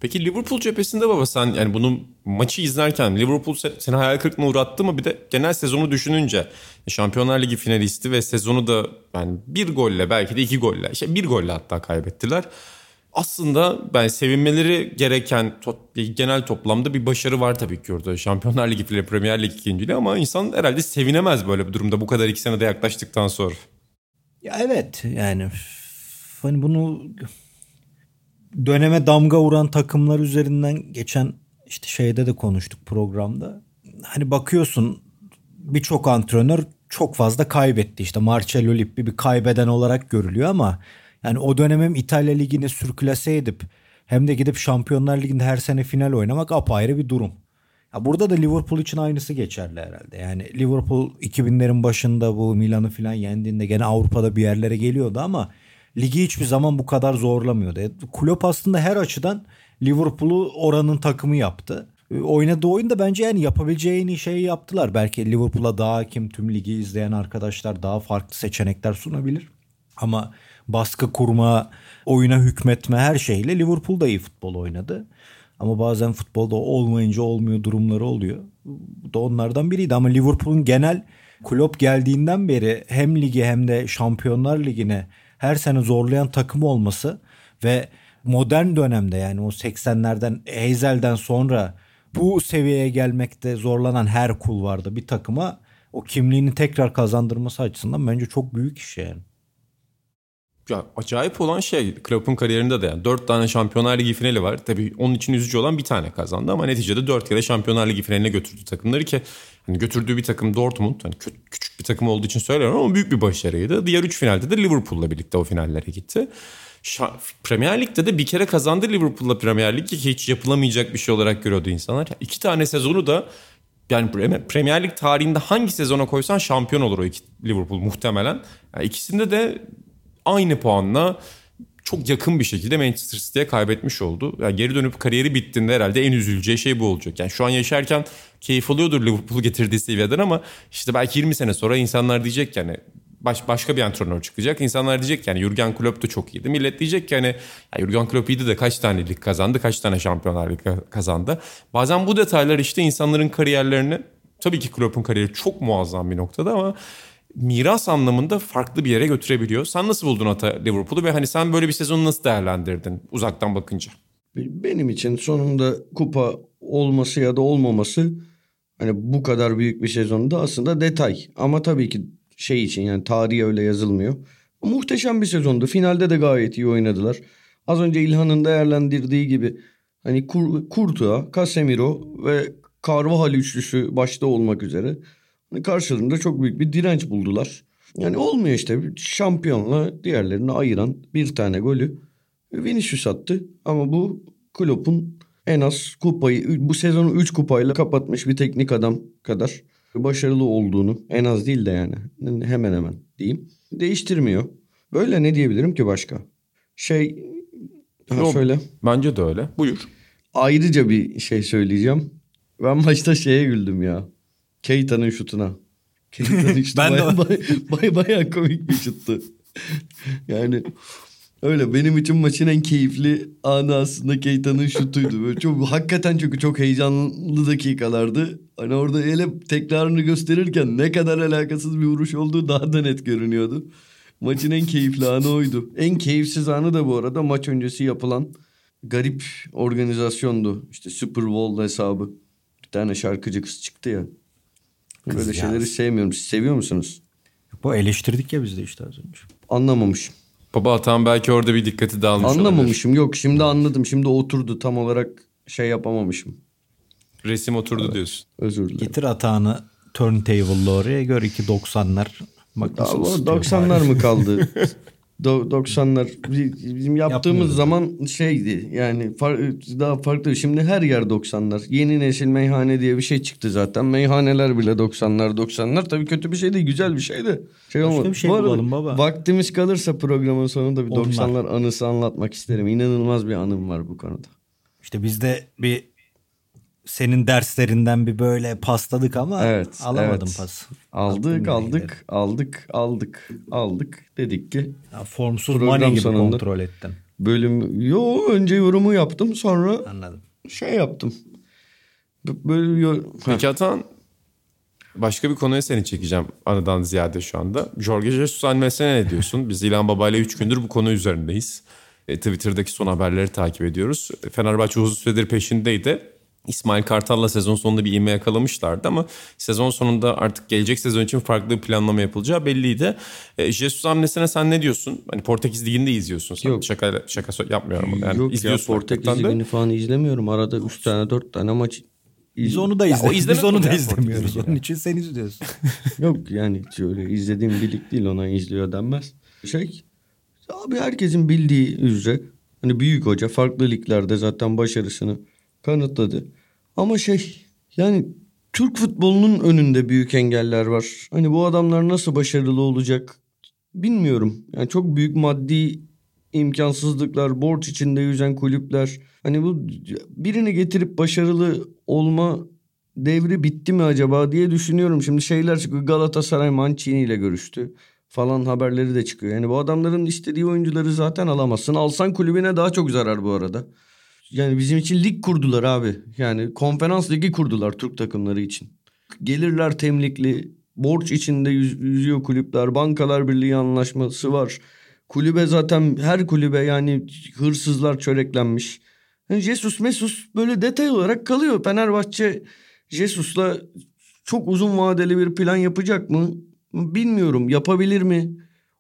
Peki Liverpool cephesinde baba sen yani bunu maçı izlerken Liverpool seni hayal kırıklığına uğrattı mı bir de genel sezonu düşününce Şampiyonlar Ligi finalisti ve sezonu da yani bir golle belki de iki golle işte bir golle hatta kaybettiler. Aslında ben sevinmeleri gereken to- genel toplamda bir başarı var tabii ki orada. Şampiyonlar Ligi ile Premier Lig ikinciliği ama insan herhalde sevinemez böyle bir durumda bu kadar iki senede yaklaştıktan sonra. Ya evet yani hani bunu döneme damga vuran takımlar üzerinden geçen işte şeyde de konuştuk programda. Hani bakıyorsun birçok antrenör çok fazla kaybetti. İşte Marcello Lippi bir kaybeden olarak görülüyor ama yani o dönem hem İtalya Ligi'ni sürklase edip hem de gidip Şampiyonlar Ligi'nde her sene final oynamak apayrı bir durum. Ya burada da Liverpool için aynısı geçerli herhalde. Yani Liverpool 2000'lerin başında bu Milan'ı falan yendiğinde gene Avrupa'da bir yerlere geliyordu ama ligi hiçbir zaman bu kadar zorlamıyordu. E, Klopp aslında her açıdan Liverpool'u oranın takımı yaptı. E, oynadığı oyunda bence yani yapabileceği en şeyi yaptılar. Belki Liverpool'a daha hakim tüm ligi izleyen arkadaşlar daha farklı seçenekler sunabilir. Ama baskı kurma, oyuna hükmetme her şeyle Liverpool da iyi futbol oynadı. Ama bazen futbolda olmayınca olmuyor durumları oluyor. Bu da onlardan biriydi ama Liverpool'un genel Klopp geldiğinden beri hem ligi hem de Şampiyonlar Ligi'ne her sene zorlayan takım olması ve modern dönemde yani o 80'lerden Hazel'den sonra bu seviyeye gelmekte zorlanan her kul vardı bir takıma o kimliğini tekrar kazandırması açısından bence çok büyük iş yani. Ya acayip olan şey Klopp'un kariyerinde de yani 4 tane Şampiyonlar Ligi finali var. Tabii onun için üzücü olan bir tane kazandı ama neticede 4 kere Şampiyonlar Ligi finaline götürdü takımları ki hani götürdüğü bir takım Dortmund hani küçük bir takım olduğu için söylüyorum ama büyük bir başarıydı. Diğer 3 finalde de Liverpool'la birlikte o finallere gitti. Premier Lig'de de bir kere kazandı Liverpool'la Premier Lig hiç yapılamayacak bir şey olarak görüyordu insanlar. İki tane sezonu da yani Premier Lig tarihinde hangi sezona koysan şampiyon olur o iki Liverpool muhtemelen. Yani ikisinde de aynı puanla çok yakın bir şekilde Manchester City'ye kaybetmiş oldu. Yani geri dönüp kariyeri bittiğinde herhalde en üzüleceği şey bu olacak. Yani şu an yaşarken keyif alıyordur Liverpool getirdiği seviyeden ama işte belki 20 sene sonra insanlar diyecek yani baş, başka bir antrenör çıkacak. İnsanlar diyecek yani Jurgen Klopp da çok iyiydi. Millet diyecek ki hani ya Jurgen Klopp iyiydi de kaç tane lig kazandı, kaç tane şampiyonlar lig kazandı. Bazen bu detaylar işte insanların kariyerlerini tabii ki Klopp'un kariyeri çok muazzam bir noktada ama miras anlamında farklı bir yere götürebiliyor. Sen nasıl buldun Ata Liverpool'u ve hani sen böyle bir sezonu nasıl değerlendirdin uzaktan bakınca? Benim için sonunda kupa olması ya da olmaması hani bu kadar büyük bir sezonda aslında detay. Ama tabii ki şey için yani tarihi öyle yazılmıyor. Muhteşem bir sezondu. Finalde de gayet iyi oynadılar. Az önce İlhan'ın değerlendirdiği gibi hani Kur Kurtuğa, Casemiro ve Carvajal üçlüsü başta olmak üzere karşılığında çok büyük bir direnç buldular. Yani olmuyor işte şampiyonla diğerlerini ayıran bir tane golü Vinicius attı. Ama bu Klopp'un en az kupayı bu sezonu 3 kupayla kapatmış bir teknik adam kadar başarılı olduğunu en az değil de yani hemen hemen diyeyim değiştirmiyor. Böyle ne diyebilirim ki başka? Şey ha, Yok, söyle. Bence de öyle. Buyur. Ayrıca bir şey söyleyeceğim. Ben başta şeye güldüm ya. Keita'nın şutuna. Keita'nın şutu ben baya, baya, baya, baya komik bir şuttu. yani öyle benim için maçın en keyifli anı aslında Keita'nın şutuydu. Böyle çok hakikaten çünkü çok heyecanlı dakikalardı. Hani orada hele tekrarını gösterirken ne kadar alakasız bir vuruş olduğu daha da net görünüyordu. Maçın en keyifli anı oydu. En keyifsiz anı da bu arada maç öncesi yapılan garip organizasyondu. İşte Super Bowl hesabı. Bir tane şarkıcı kız çıktı ya. Kız Böyle ya. şeyleri sevmiyorum. Siz seviyor musunuz? Bu eleştirdik ya biz de işte az önce. Anlamamışım. Baba tam belki orada bir dikkati dağılmış Anlamamışım. Olabilir. Yok şimdi anladım. Şimdi oturdu tam olarak şey yapamamışım. Resim oturdu evet. diyorsun. Özür dilerim. Getir atağını turntable'la oraya gör iki 90'lar. Bak nasıl 90'lar mı kaldı? 90'lar bizim yaptığımız zaman şeydi yani far, daha farklı. Şimdi her yer 90'lar. Yeni nesil meyhane diye bir şey çıktı zaten. Meyhaneler bile 90'lar 90'lar. Tabii kötü bir şey değil güzel bir şey de. Şey olmadı. Bir şey Bu arada, baba. Vaktimiz kalırsa programın sonunda bir Onlar. 90'lar anısı anlatmak isterim. İnanılmaz bir anım var bu konuda. İşte bizde bir senin derslerinden bir böyle pasladık ama Evet, alamadım evet. pas. Aldık, Attım aldık, aldık, aldık, aldık. Dedik ki Ya formsuz money gibi kontrol ettin. bölüm... Yo önce yorumu yaptım sonra Anladım. şey yaptım. Böyle yo- Heh. Peki Atan başka bir konuya seni çekeceğim anadan ziyade şu anda. Jorge Jesus annesine ne diyorsun? Biz İlhan Baba ile 3 gündür bu konu üzerindeyiz. E, Twitter'daki son haberleri takip ediyoruz. Fenerbahçe uzun süredir peşindeydi. İsmail Kartal'la sezon sonunda bir ivme yakalamışlardı ama sezon sonunda artık gelecek sezon için farklı bir planlama yapılacağı belliydi. E, Jesus hamlesine sen ne diyorsun? Hani Portekiz Ligi'nde izliyorsun sen. Yok. Şaka, şaka yapmıyorum. Yani Yok ya izliyorsun Portekiz hakikaten de. Ligi'ni falan izlemiyorum. Arada 3 tane 4 tane maç Biz onu da o izlemiyoruz. Biz onu da ya izlemiyoruz. Portekiz Onun için sen izliyorsun. Yok yani hiç öyle izlediğim bir lig değil ona izliyor denmez. Şey abi herkesin bildiği üzere hani büyük hoca farklı liglerde zaten başarısını kanıtladı. Ama şey yani Türk futbolunun önünde büyük engeller var. Hani bu adamlar nasıl başarılı olacak bilmiyorum. Yani çok büyük maddi imkansızlıklar, borç içinde yüzen kulüpler. Hani bu birini getirip başarılı olma devri bitti mi acaba diye düşünüyorum. Şimdi şeyler çıkıyor. Galatasaray Mancini ile görüştü falan haberleri de çıkıyor. Yani bu adamların istediği oyuncuları zaten alamazsın. Alsan kulübüne daha çok zarar bu arada. Yani bizim için lig kurdular abi. Yani konferans ligi kurdular Türk takımları için. Gelirler temlikli, borç içinde yüz- yüzüyor kulüpler. Bankalar Birliği anlaşması var. Kulübe zaten her kulübe yani hırsızlar çöreklenmiş. Yani Jesus Mesus böyle detay olarak kalıyor. Fenerbahçe Jesus'la çok uzun vadeli bir plan yapacak mı? Bilmiyorum. Yapabilir mi?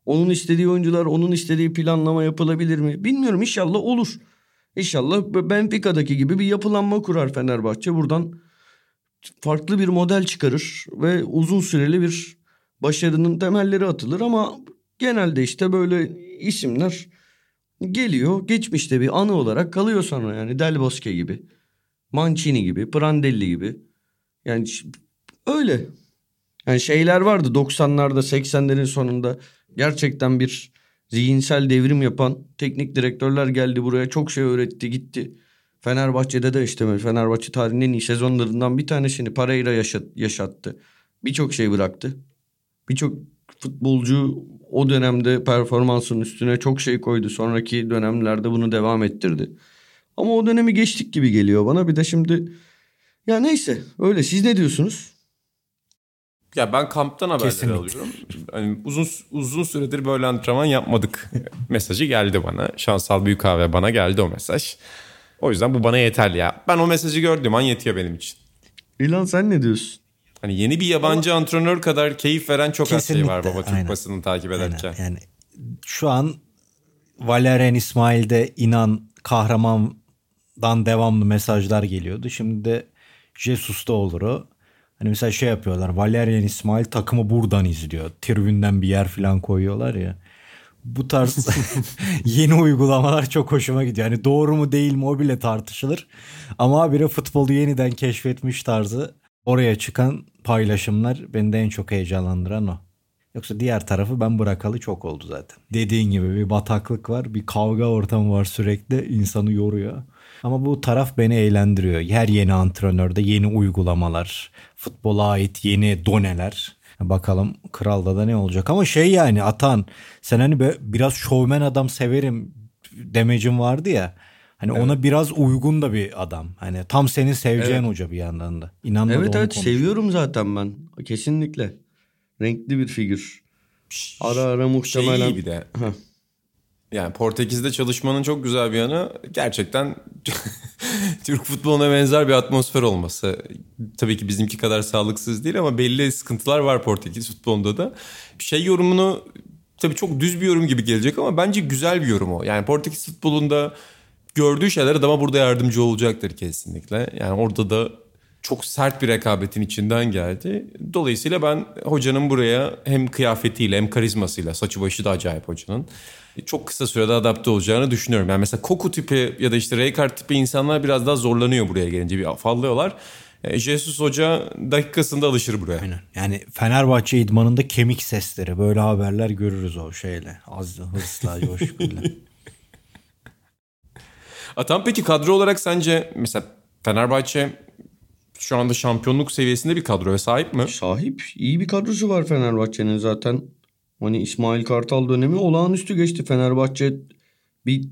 Onun istediği oyuncular, onun istediği planlama yapılabilir mi? Bilmiyorum. İnşallah olur. İnşallah Benfica'daki gibi bir yapılanma kurar Fenerbahçe. Buradan farklı bir model çıkarır ve uzun süreli bir başarının temelleri atılır ama genelde işte böyle isimler geliyor geçmişte bir anı olarak kalıyor sonra yani Del Bosque gibi, Mancini gibi, Prandelli gibi. Yani öyle. Yani şeyler vardı 90'larda 80'lerin sonunda gerçekten bir zihinsel devrim yapan teknik direktörler geldi buraya çok şey öğretti gitti. Fenerbahçe'de de işte Fenerbahçe tarihinin en iyi sezonlarından bir tanesini Pereira yaşat, yaşattı. Birçok şey bıraktı. Birçok futbolcu o dönemde performansın üstüne çok şey koydu. Sonraki dönemlerde bunu devam ettirdi. Ama o dönemi geçtik gibi geliyor bana. Bir de şimdi ya neyse öyle siz ne diyorsunuz? Ya ben kamptan haberleri Kesinlikle. alıyorum. Hani uzun uzun süredir böyle antrenman yapmadık mesajı geldi bana. Şansal Büyük Kahve bana geldi o mesaj. O yüzden bu bana yeterli ya. Ben o mesajı gördüğüm an yetiyor benim için. İlan sen ne diyorsun? Hani yeni bir yabancı antrenör kadar keyif veren çok az şey var baba Türk aynen. basını takip ederken. Aynen. Yani şu an Valerian İsmail'de inan kahramandan devamlı mesajlar geliyordu. Şimdi de Jesus'ta olur o. Hani mesela şey yapıyorlar. Valerian İsmail takımı buradan izliyor. Tribünden bir yer falan koyuyorlar ya. Bu tarz yeni uygulamalar çok hoşuma gidiyor. Yani doğru mu değil mi o bile tartışılır. Ama habire futbolu yeniden keşfetmiş tarzı oraya çıkan paylaşımlar beni de en çok heyecanlandıran o. Yoksa diğer tarafı ben bırakalı çok oldu zaten. Dediğin gibi bir bataklık var, bir kavga ortamı var sürekli insanı yoruyor. Ama bu taraf beni eğlendiriyor. Her yeni antrenörde yeni uygulamalar, futbola ait yeni doneler. Bakalım Kral'da da ne olacak. Ama şey yani Atan sen hani biraz şovmen adam severim demecin vardı ya. Hani ona biraz uygun da bir adam. Hani tam senin seveceğin hoca bir yandan da. İnan Evet evet konuşuyor. seviyorum zaten ben. Kesinlikle. Renkli bir figür. Ara ara Şey muhtemelen. iyi bir de. Yani Portekiz'de çalışmanın çok güzel bir yanı gerçekten Türk futboluna benzer bir atmosfer olması. Tabii ki bizimki kadar sağlıksız değil ama belli sıkıntılar var Portekiz futbolunda da. Şey yorumunu tabii çok düz bir yorum gibi gelecek ama bence güzel bir yorum o. Yani Portekiz futbolunda gördüğü şeyler adama burada yardımcı olacaktır kesinlikle. Yani orada da çok sert bir rekabetin içinden geldi. Dolayısıyla ben hocanın buraya hem kıyafetiyle hem karizmasıyla saçı başı da acayip hocanın çok kısa sürede adapte olacağını düşünüyorum. Yani mesela Koku tipi ya da işte Rijkaard tipi insanlar biraz daha zorlanıyor buraya gelince bir afallıyorlar. E, Jesus Hoca dakikasında alışır buraya. Aynen. Yani Fenerbahçe idmanında kemik sesleri böyle haberler görürüz o şeyle. Az hırsla, coşkuyla. Atan peki kadro olarak sence mesela Fenerbahçe şu anda şampiyonluk seviyesinde bir kadroya sahip mi? Sahip. iyi bir kadrosu var Fenerbahçe'nin zaten. Hani İsmail Kartal dönemi olağanüstü geçti. Fenerbahçe bir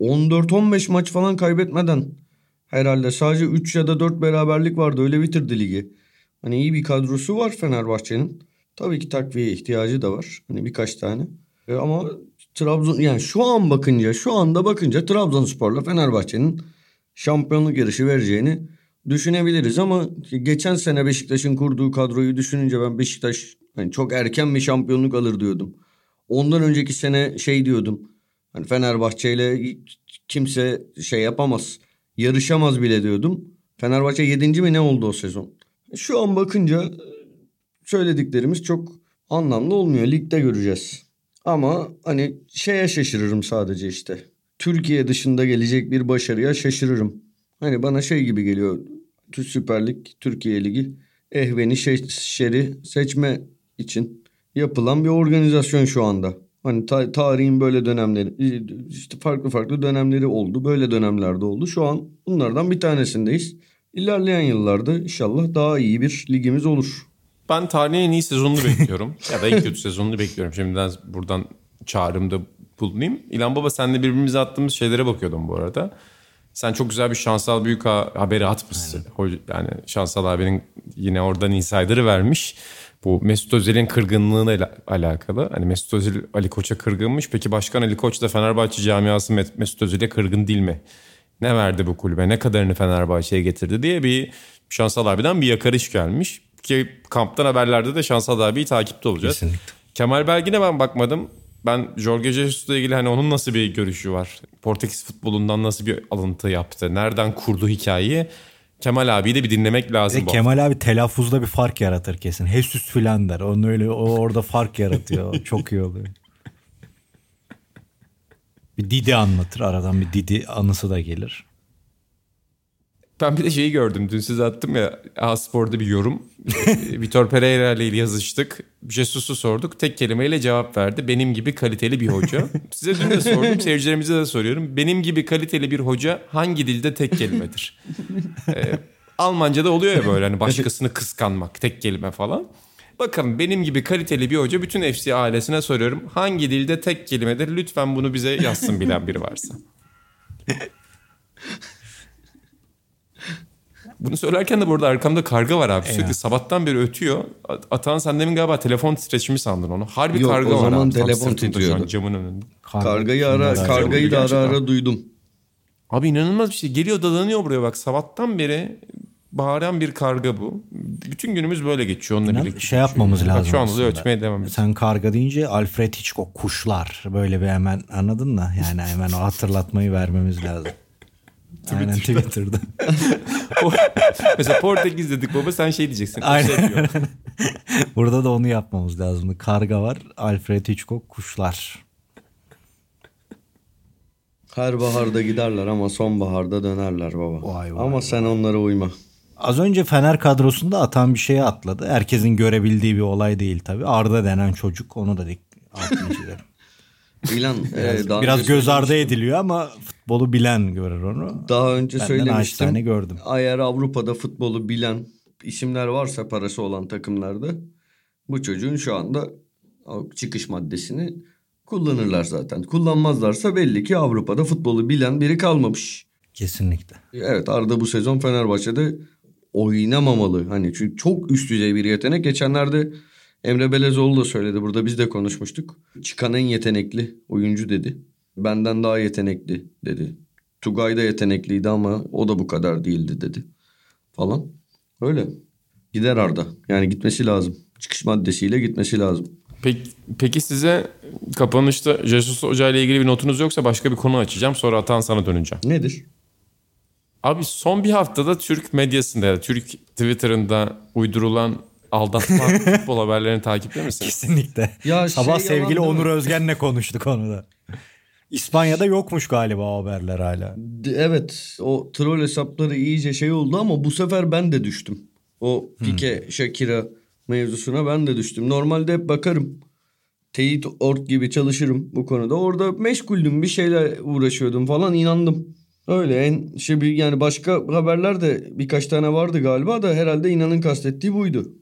14-15 maç falan kaybetmeden herhalde sadece 3 ya da 4 beraberlik vardı. Öyle bitirdi ligi. Hani iyi bir kadrosu var Fenerbahçe'nin. Tabii ki takviye ihtiyacı da var. Hani birkaç tane. E ama Trabzon yani şu an bakınca şu anda bakınca Trabzonspor'la Fenerbahçe'nin şampiyonluk yarışı vereceğini düşünebiliriz ama geçen sene Beşiktaş'ın kurduğu kadroyu düşününce ben Beşiktaş hani çok erken bir şampiyonluk alır diyordum. Ondan önceki sene şey diyordum. Hani Fenerbahçe ile kimse şey yapamaz. Yarışamaz bile diyordum. Fenerbahçe 7. mi ne oldu o sezon? Şu an bakınca söylediklerimiz çok anlamlı olmuyor. Ligde göreceğiz. Ama hani şeye şaşırırım sadece işte. Türkiye dışında gelecek bir başarıya şaşırırım. Hani bana şey gibi geliyor. Süper Lig, Türkiye Ligi ehveni şeri seçme için yapılan bir organizasyon şu anda. Hani ta- tarihin böyle dönemleri işte farklı farklı dönemleri oldu. Böyle dönemlerde oldu. Şu an bunlardan bir tanesindeyiz. İlerleyen yıllarda inşallah daha iyi bir ligimiz olur. Ben tarihin en iyi sezonunu bekliyorum. ya da en kötü sezonunu bekliyorum. Şimdiden buradan çağrımda bulunayım. İlan Baba senle birbirimize attığımız şeylere bakıyordum bu arada. Sen çok güzel bir şansal büyük haberi atmışsın. Aynen. Yani şansal abinin yine oradan insider'ı vermiş. Bu Mesut Özil'in kırgınlığıyla alakalı. Hani Mesut Özil Ali Koç'a kırgınmış. Peki Başkan Ali Koç da Fenerbahçe camiası Mesut Özil'e kırgın değil mi? Ne verdi bu kulübe? Ne kadarını Fenerbahçe'ye getirdi diye bir Şansal abiden bir yakarış gelmiş. Ki kamptan haberlerde de Şansal abiyi takipte olacağız. Kesinlikle. Kemal Belgin'e ben bakmadım. Ben Jorge Jesus'la ilgili hani onun nasıl bir görüşü var? Portekiz futbolundan nasıl bir alıntı yaptı? Nereden kurdu hikayeyi? Kemal abiyi de bir dinlemek lazım. E, Kemal abi telaffuzda bir fark yaratır kesin. Jesus filan der. Onun öyle o orada fark yaratıyor. Çok iyi oluyor. Bir Didi anlatır. Aradan bir Didi anısı da gelir. Ben bir de şeyi gördüm. Dün size attım ya A-Spor'da bir yorum. Vitor Pereira ile yazıştık. Jesus'u sorduk. Tek kelimeyle cevap verdi. Benim gibi kaliteli bir hoca. Size dün de sordum. Seyircilerimize de soruyorum. Benim gibi kaliteli bir hoca hangi dilde tek kelimedir? Ee, Almanca'da oluyor ya böyle hani başkasını kıskanmak. Tek kelime falan. Bakın benim gibi kaliteli bir hoca bütün FC ailesine soruyorum. Hangi dilde tek kelimedir? Lütfen bunu bize yazsın bilen biri varsa. Bunu söylerken de burada arkamda karga var abi. Sürekli sabahtan beri ötüyor. Atan sen demin galiba telefon titreşimi sandın onu. Harbi Yok, karga o var zaman abi. Tam telefon sırtımda titriyordu. Şu an camın önünde. Karga- Kargayı ara, Kimler kargayı da ara Gerçekten. ara duydum. Abi inanılmaz bir şey. Geliyor dadanıyor buraya bak. Sabahtan beri bağıran bir karga bu. Bütün günümüz böyle geçiyor onunla birlikte. şey yapmamız geçiyor. lazım Bak şu anda da aslında. ötmeye devam ediyor. Sen karga deyince Alfred Hitchcock kuşlar. Böyle bir hemen anladın mı? Yani hemen o hatırlatmayı vermemiz lazım. Aynen Twitter'da. Mesela Portekiz dedik baba sen şey diyeceksin. Aynen. Şey diyor. Burada da onu yapmamız lazım. Karga var. Alfred Hitchcock kuşlar. Her baharda giderler ama sonbaharda dönerler baba. Vay vay ama sen onlara uyma. Az önce Fener kadrosunda atan bir şeye atladı. Herkesin görebildiği bir olay değil tabii. Arda denen çocuk onu da dik altını çizelim. İlan e, daha Biraz göz ardı ediliyor ama futbolu bilen görür onu. Daha önce Benden söylemiştim. naçizane gördüm. Eğer Avrupa'da futbolu bilen isimler varsa parası olan takımlarda bu çocuğun şu anda çıkış maddesini kullanırlar zaten. Kullanmazlarsa belli ki Avrupa'da futbolu bilen biri kalmamış. Kesinlikle. Evet Arda bu sezon Fenerbahçe'de oynamamalı. Hani çünkü çok üst düzey bir yetenek. Geçenlerde Emre Belezoğlu da söyledi. Burada biz de konuşmuştuk. Çıkan en yetenekli oyuncu dedi. Benden daha yetenekli dedi. Tugay da yetenekliydi ama o da bu kadar değildi dedi. Falan. Öyle. Gider Arda. Yani gitmesi lazım. Çıkış maddesiyle gitmesi lazım. Peki, peki size kapanışta Jesus Hoca ile ilgili bir notunuz yoksa başka bir konu açacağım. Sonra Atan sana döneceğim. Nedir? Abi son bir haftada Türk medyasında ya Türk Twitter'ında uydurulan aldatma futbol haberlerini takipte misiniz? Kesinlikle. Ya Sabah şey sevgili yalan Onur? Özgen'le konuştuk onu da. İspanya'da yokmuş galiba o haberler hala. Evet o troll hesapları iyice şey oldu ama bu sefer ben de düştüm. O Pique Shakira mevzusuna ben de düştüm. Normalde hep bakarım. Teyit org gibi çalışırım bu konuda. Orada meşguldüm bir şeyler uğraşıyordum falan inandım. Öyle en şey yani başka haberler de birkaç tane vardı galiba da herhalde inanın kastettiği buydu.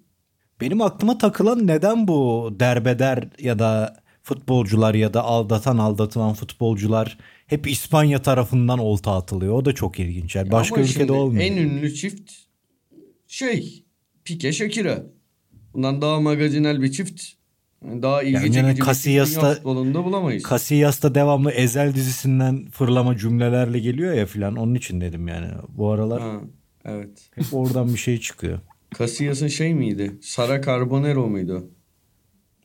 Benim aklıma takılan neden bu derbeder ya da futbolcular ya da aldatan aldatılan futbolcular hep İspanya tarafından olta atılıyor. O da çok ilginç. Yani başka Ama ülkede olmuyor. En ünlü çift şey Pique Shakira. Bundan daha magazinel bir çift yani daha ilgi Yani çekici Casillas'ta- futbolunda bulamayız. Casillas da devamlı Ezel dizisinden fırlama cümlelerle geliyor ya filan. Onun için dedim yani. Bu aralar ha, evet. hep oradan bir şey çıkıyor. Casillas'ın şey miydi? Sara Carbonero muydu?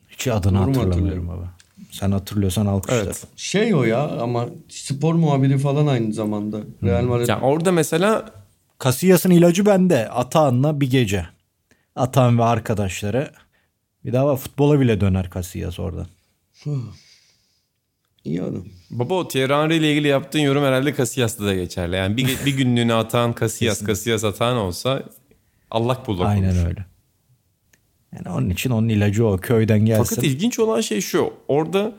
Hiç adını Doğru hatırlamıyorum baba. Sen hatırlıyorsan alkışla. Evet. Şey o ya ama spor muhabiri falan aynı zamanda. Real Madrid. Ya orada mesela Casillas'ın ilacı bende. Atahan'la bir gece. Atahan ve arkadaşları. Bir daha futbola bile döner Casillas oradan. İyi adam. baba o Thierry Henry ile ilgili yaptığın yorum herhalde Casillas'ta da geçerli. Yani bir, bir günlüğüne atan Casillas, Casillas atan olsa allak bullak Aynen öyle. Yani onun için onun ilacı o. Köyden gelsin. Fakat ilginç olan şey şu. Orada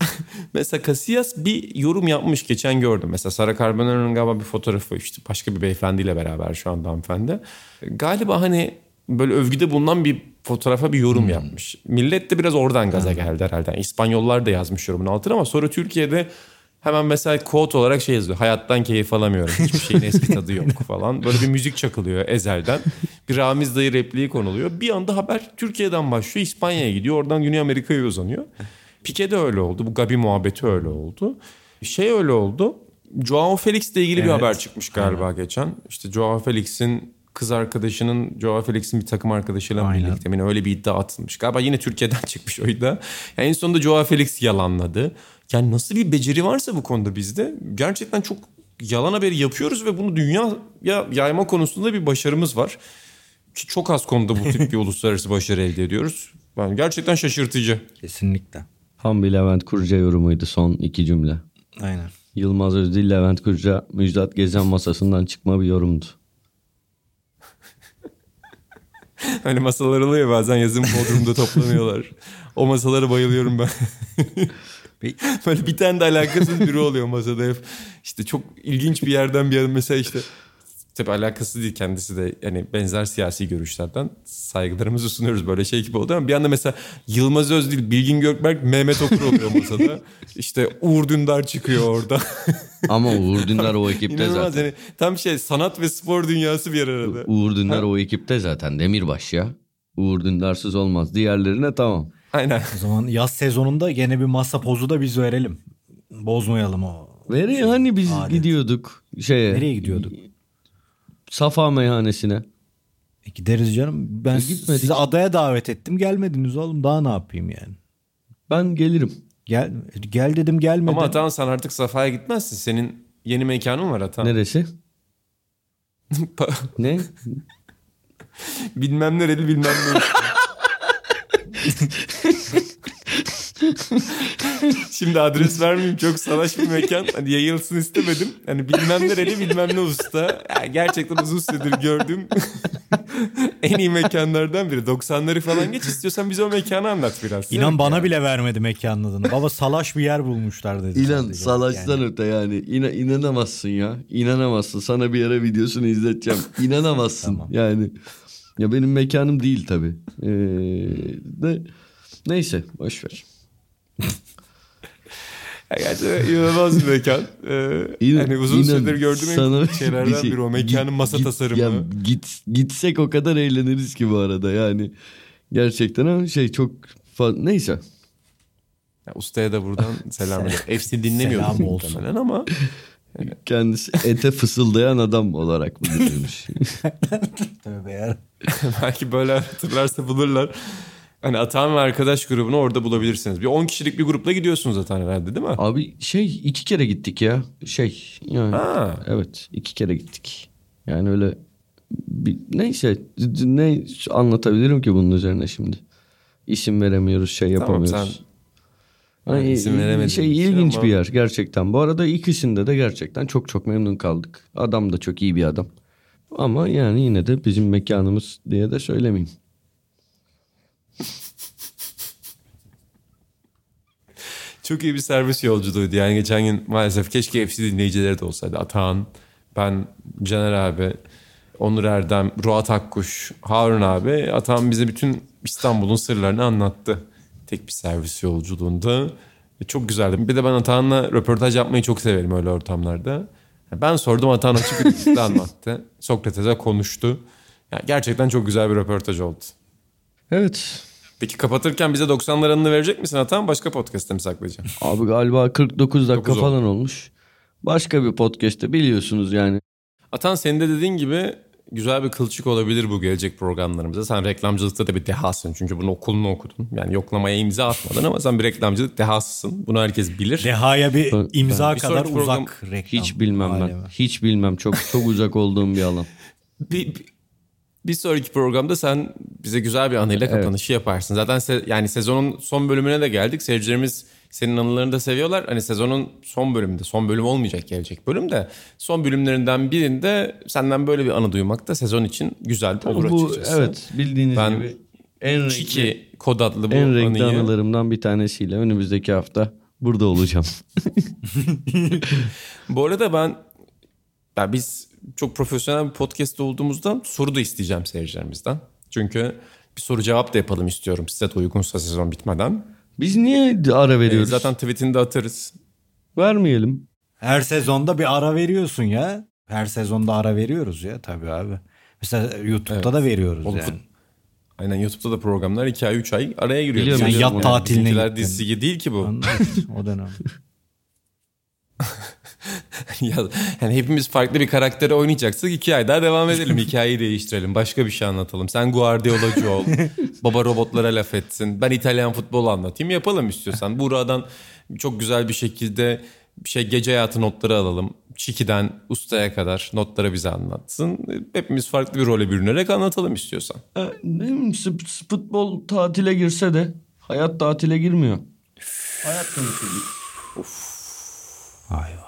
mesela Casillas bir yorum yapmış geçen gördüm. Mesela Sara Carbonero'nun galiba bir fotoğrafı işte başka bir beyefendiyle beraber şu anda hanımefendi. Galiba hani böyle övgüde bulunan bir fotoğrafa bir yorum yapmış. Millet de biraz oradan gaza geldi herhalde. Yani İspanyollar da yazmış yorumun altına ama sonra Türkiye'de hemen mesela quote olarak şey yazıyor. Hayattan keyif alamıyorum. Hiçbir şeyin eski tadı yok falan. Böyle bir müzik çakılıyor ezelden. Bir Ramiz dayı repliği konuluyor. Bir anda haber Türkiye'den başlıyor. İspanya'ya gidiyor. Oradan Güney Amerika'ya uzanıyor. Pike de öyle oldu. Bu Gabi muhabbeti öyle oldu. Şey öyle oldu. Joao Felix ile ilgili bir Evet. haber çıkmış galiba geçen. İşte Joao Felix'in kız arkadaşının Joao Felix'in bir takım arkadaşıyla Aynen. birlikte ne öyle bir iddia atılmış. Galiba yine Türkiye'den çıkmış o iddia. Yani en sonunda Joao Felix yalanladı. Yani nasıl bir beceri varsa bu konuda bizde gerçekten çok yalan haberi yapıyoruz ve bunu dünyaya yayma konusunda bir başarımız var. Ki çok az konuda bu tip bir uluslararası başarı elde ediyoruz. Yani gerçekten şaşırtıcı. Kesinlikle. Tam bir Levent Kurca yorumuydu son iki cümle. Aynen. Yılmaz Özdil, Levent Kurca, Müjdat Gezen masasından çıkma bir yorumdu. Hani masalar oluyor bazen yazın Bodrum'da toplanıyorlar. O masalara bayılıyorum ben. Böyle bir tane de alakasız biri oluyor masada hep. İşte çok ilginç bir yerden bir yer mesela işte tabii alakası değil kendisi de yani benzer siyasi görüşlerden saygılarımızı sunuyoruz böyle şey gibi oldu ama bir anda mesela Yılmaz Özdil, Bilgin Gökberk, Mehmet Okur oluyor masada. İşte Uğur Dündar çıkıyor orada. Ama Uğur Dündar o ekipte İnanılmaz zaten. yani tam şey sanat ve spor dünyası bir arada. Uğur Dündar o ekipte zaten. Demirbaş ya. Uğur Dündarsız olmaz. Diğerlerine tamam. Aynen. O zaman yaz sezonunda gene bir masa pozu da biz verelim. Bozmayalım o. Veri hani biz adet. gidiyorduk şeye. Nereye gidiyorduk? Safa meyhanesine. E gideriz canım. Ben E gitmedik. sizi adaya davet ettim. Gelmediniz oğlum. Daha ne yapayım yani? Ben gelirim. Gel gel dedim gelmedin. Ama Atan sen artık Safa'ya gitmezsin. Senin yeni mekanın var Atan. Neresi? Ne? bilmem nereli bilmem ne. Şimdi adres vermeyeyim çok salaş bir mekan. Hani yayılsın istemedim. Hani bilmem nereli bilmem ne usta. Ya gerçekten uzun süredir gördüğüm en iyi mekanlardan biri. 90'ları falan geç istiyorsan bize o mekanı anlat biraz. İnan bana ya. bile vermedi mekanın adını. Baba salaş bir yer bulmuşlar dedi. İnan sadece. salaştan Yani öte yani. İna, inanamazsın ya. İnanamazsın. Sana bir ara videosunu izleteceğim. İnanamazsın Tamam. yani. Ya benim mekanım değil tabii. Ee, de, neyse boş ver. Gerçekten inanılmaz bir mekan. Ee, İnan- hani uzun inan, süredir gördüğüm sana en şeylerden bir şey- biri o mekanın git- masa git- tasarımı. ya git, gitsek o kadar eğleniriz ki bu arada yani. Gerçekten ama şey çok fa- neyse. Ya ustaya da buradan selam. Hepsini dinlemiyorum Selam olsun. ama Kendisi ete fısıldayan adam olarak bilinirmiş. Tövbe ya. belki böyle hatırlarsa bulurlar. Hani Atan ve arkadaş grubunu orada bulabilirsiniz. Bir 10 kişilik bir grupla gidiyorsunuz zaten herhalde değil mi? Abi şey iki kere gittik ya. Şey yani. Ha. Evet iki kere gittik. Yani öyle bir, neyse ne anlatabilirim ki bunun üzerine şimdi. İsim veremiyoruz şey Tamam, yapamıyoruz. sen- Hani veremediğin şey için ilginç ama- bir yer gerçekten. Bu arada ikisinde de gerçekten çok çok memnun kaldık. Adam da çok iyi bir adam. Ama yani yine de bizim mekanımız diye de söylemeyeyim. Çok iyi bir servis yolculuğuydu. Yani geçen gün maalesef keşke FC dinleyicileri de olsaydı. Atahan, ben, Caner abi, Onur Erdem, Ruat Akkuş, Harun abi. Atahan bize bütün İstanbul'un sırlarını anlattı. Tek bir servis yolculuğunda. Çok güzeldi. Bir de ben Atahan'la röportaj yapmayı çok severim öyle ortamlarda. Ben sordum Atahan açık bir anlattı. Sokrates'e konuştu. Yani gerçekten çok güzel bir röportaj oldu. Evet. Peki kapatırken bize 90'lar anını verecek misin Atan? Başka podcast'te mi saklayacaksın? Abi galiba 49 dakika 9 oldu. falan olmuş. Başka bir podcast'te biliyorsunuz yani. Atan senin de dediğin gibi güzel bir kılçık olabilir bu gelecek programlarımıza. Sen reklamcılıkta da bir dehasın. Çünkü bunu okulunu okudun. Yani yoklamaya imza atmadın ama sen bir reklamcılık dehasısın. Bunu herkes bilir. Dehaya bir Ben- imza Bir kadar program- uzak reklam. Hiç bilmem ben. Hiç bilmem. Çok çok uzak olduğum bir alan. bir, bir, bir sonraki programda sen bize güzel bir anıyla kapanışı yaparsın. Zaten se- yani sezonun son bölümüne de geldik. Seyircilerimiz senin anılarını da seviyorlar. Hani sezonun son bölümünde, son bölüm olmayacak gelecek bölümde. Son bölümlerinden birinde senden böyle bir anı duymak da sezon için güzel olur Bu açıkçası. evet bildiğiniz Ben gibi en renkli, Çiki kod adlı bu en renkli anıyı. anılarımdan bir tanesiyle önümüzdeki hafta burada olacağım. Bu arada ben, ben biz çok profesyonel bir podcast olduğumuzdan soru da isteyeceğim seyircilerimizden. Çünkü bir soru cevap da yapalım istiyorum size de uygunsa sezon bitmeden. Biz niye ara Ee, veriyoruz? zaten tweetini de atarız. Vermeyelim. Her sezonda bir ara veriyorsun ya. Her sezonda ara veriyoruz ya tabii abi. Mesela YouTube'da da veriyoruz Oğlum, yani. Aynen YouTube'da da programlar 2 ay 3 ay araya giriyor. Biliyorum, Sen yat tatiline Bizimkiler gittin. dizisi gibi değil ki bu. Anladın? o dönem. ya, yani hepimiz farklı bir karakteri oynayacaksak 2 ay daha devam edelim. Hikayeyi değiştirelim. Başka bir şey anlatalım. Sen Guardiolacı ol. Baba robotlara laf etsin. Ben İtalyan futbol anlatayım. Yapalım istiyorsan. Buradan çok güzel bir şekilde şey gece hayatı notları alalım. Çiki'den ustaya kadar notları bize anlatsın. Hepimiz farklı bir role bürünerek anlatalım istiyorsan. E, futbol tatile girse de hayat tatile girmiyor. Hayat konuşuyoruz. Vay vay vay.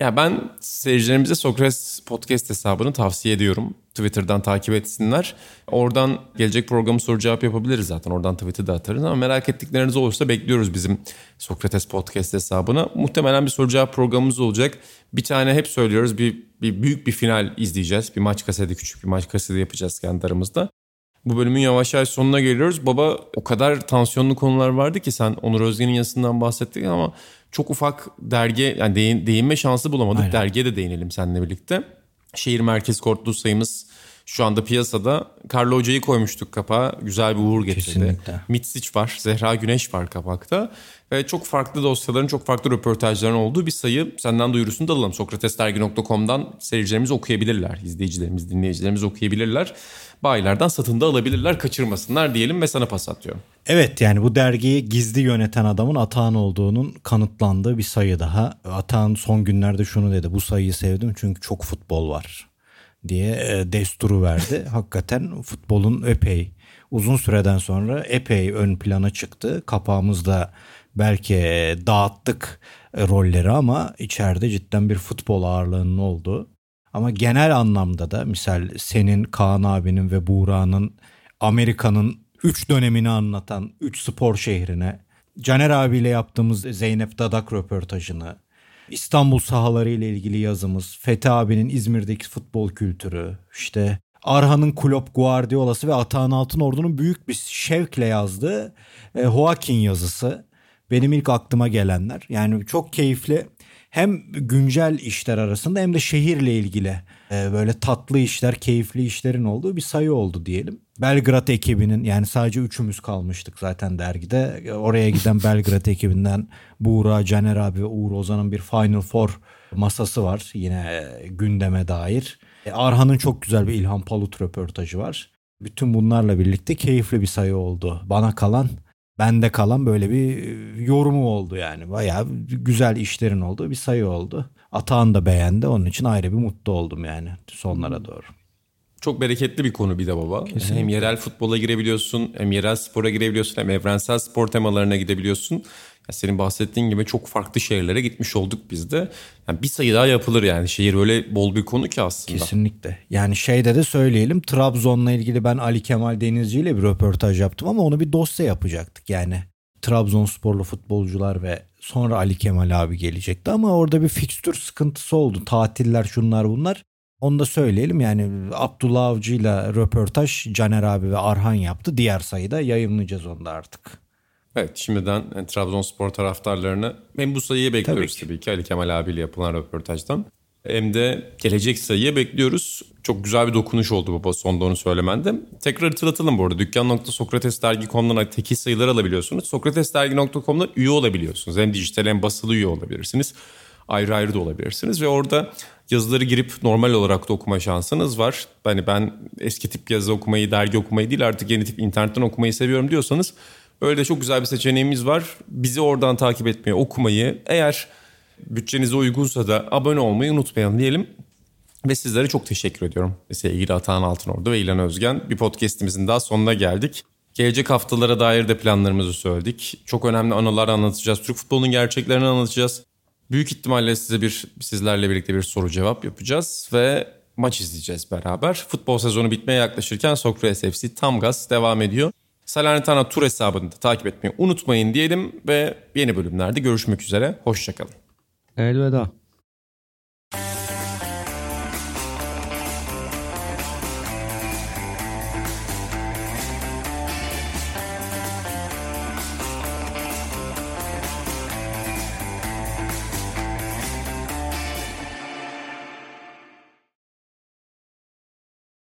Ya ben seyircilerimize Sokrates Podcast hesabını tavsiye ediyorum. Twitter'dan takip etsinler. Oradan gelecek programı soru cevap yapabiliriz zaten. Oradan tweet'i de atarız ama merak ettikleriniz olursa bekliyoruz bizim Sokrates Podcast hesabına. Muhtemelen bir soru cevap programımız olacak. Bir tane hep söylüyoruz bir, bir büyük bir final izleyeceğiz. Bir maç kaseti küçük bir maç kaseti yapacağız kendi aramızda. Bu bölümün yavaş yavaş sonuna geliyoruz. Baba o kadar tansiyonlu konular vardı ki sen Onur Özgen'in yazısından bahsettik ama çok ufak dergi yani değin, değinme şansı bulamadık. Aynen. Dergiye de değinelim seninle birlikte. Şehir merkez kortlu sayımız şu anda piyasada. Carlo Hoca'yı koymuştuk kapağa. Güzel bir uğur getirdi. Kesinlikle. Mitsic var, Zehra Güneş var kapakta. Ve çok farklı dosyaların, çok farklı röportajların olduğu bir sayı. Senden duyurusunu da alalım. Sokratesdergi.com'dan seyircilerimiz okuyabilirler. izleyicilerimiz, dinleyicilerimiz okuyabilirler. Bayilerden satın da alabilirler. Kaçırmasınlar diyelim ve sana pas atıyorum. Evet yani bu dergiyi gizli yöneten adamın Atahan olduğunun kanıtlandığı bir sayı daha. Atahan son günlerde şunu dedi. Bu sayıyı sevdim çünkü çok futbol var diye e, desturu verdi. Hakikaten futbolun epey uzun süreden sonra epey ön plana çıktı. Kapağımızda belki e, dağıttık e, rolleri ama içeride cidden bir futbol ağırlığının olduğu. Ama genel anlamda da misal senin Kaan abinin ve Buğra'nın Amerika'nın 3 dönemini anlatan 3 spor şehrine, Caner abiyle yaptığımız Zeynep Dadak röportajını, İstanbul sahaları ile ilgili yazımız, Fethi abinin İzmir'deki futbol kültürü, işte Arhan'ın Klopp Guardiola'sı ve Atahan Altınordu'nun büyük bir şevkle yazdığı e, Joaquin yazısı benim ilk aklıma gelenler. Yani çok keyifli hem güncel işler arasında hem de şehirle ilgili böyle tatlı işler, keyifli işlerin olduğu bir sayı oldu diyelim. Belgrad ekibinin yani sadece üçümüz kalmıştık zaten dergide. Oraya giden Belgrad ekibinden Buğra, Caner abi ve Uğur Ozan'ın bir Final Four masası var yine e, gündeme dair. E, Arhan'ın çok güzel bir İlhan Palut röportajı var. Bütün bunlarla birlikte keyifli bir sayı oldu. Bana kalan bende kalan böyle bir yorumu oldu yani. Bayağı güzel işlerin olduğu bir sayı oldu. Atağın da beğendi. Onun için ayrı bir mutlu oldum yani sonlara doğru. Çok bereketli bir konu bir de baba. Hem yerel futbola girebiliyorsun, hem yerel spora girebiliyorsun, hem evrensel spor temalarına gidebiliyorsun. Ya senin bahsettiğin gibi çok farklı şehirlere gitmiş olduk biz de. Yani bir sayı daha yapılır yani. Şehir öyle bol bir konu ki aslında. Kesinlikle. Yani şeyde de söyleyelim Trabzon'la ilgili ben Ali Kemal Denizci ile bir röportaj yaptım ama onu bir dosya yapacaktık yani. Trabzonsporlu futbolcular ve sonra Ali Kemal abi gelecekti ama orada bir fikstür sıkıntısı oldu. Tatiller şunlar bunlar. Onu da söyleyelim yani Abdullah Avcı ile röportaj Caner abi ve Arhan yaptı. Diğer sayıda yayınlayacağız onu da artık. Evet şimdiden yani, Trabzonspor taraftarlarını hem bu sayıyı bekliyoruz Tabii ki. tabii ki, Ali Kemal abiyle yapılan röportajdan. Hem de gelecek sayıyı bekliyoruz. Çok güzel bir dokunuş oldu bu sonda onu söylemende. Tekrar hatırlatalım bu arada. Dükkan.sokratesdergi.com'dan tekil sayılar alabiliyorsunuz. Sokratesdergi.com'da üye olabiliyorsunuz. Hem dijital hem basılı üye olabilirsiniz. Ayrı ayrı da olabilirsiniz. Ve orada yazıları girip normal olarak da okuma şansınız var. Hani ben eski tip yazı okumayı, dergi okumayı değil artık yeni tip internetten okumayı seviyorum diyorsanız Öyle de çok güzel bir seçeneğimiz var. Bizi oradan takip etmeyi, okumayı, eğer bütçenize uygunsa da abone olmayı unutmayalım diyelim. Ve sizlere çok teşekkür ediyorum. Sevgili Atahan Altınordu ve İlhan Özgen. Bir podcastimizin daha sonuna geldik. Gelecek haftalara dair de planlarımızı söyledik. Çok önemli anılar anlatacağız. Türk futbolunun gerçeklerini anlatacağız. Büyük ihtimalle size bir sizlerle birlikte bir soru cevap yapacağız ve maç izleyeceğiz beraber. Futbol sezonu bitmeye yaklaşırken Sokrates FC tam gaz devam ediyor. Salernitana Tur hesabını da takip etmeyi unutmayın diyelim ve yeni bölümlerde görüşmek üzere. Hoşçakalın. 哎，对的。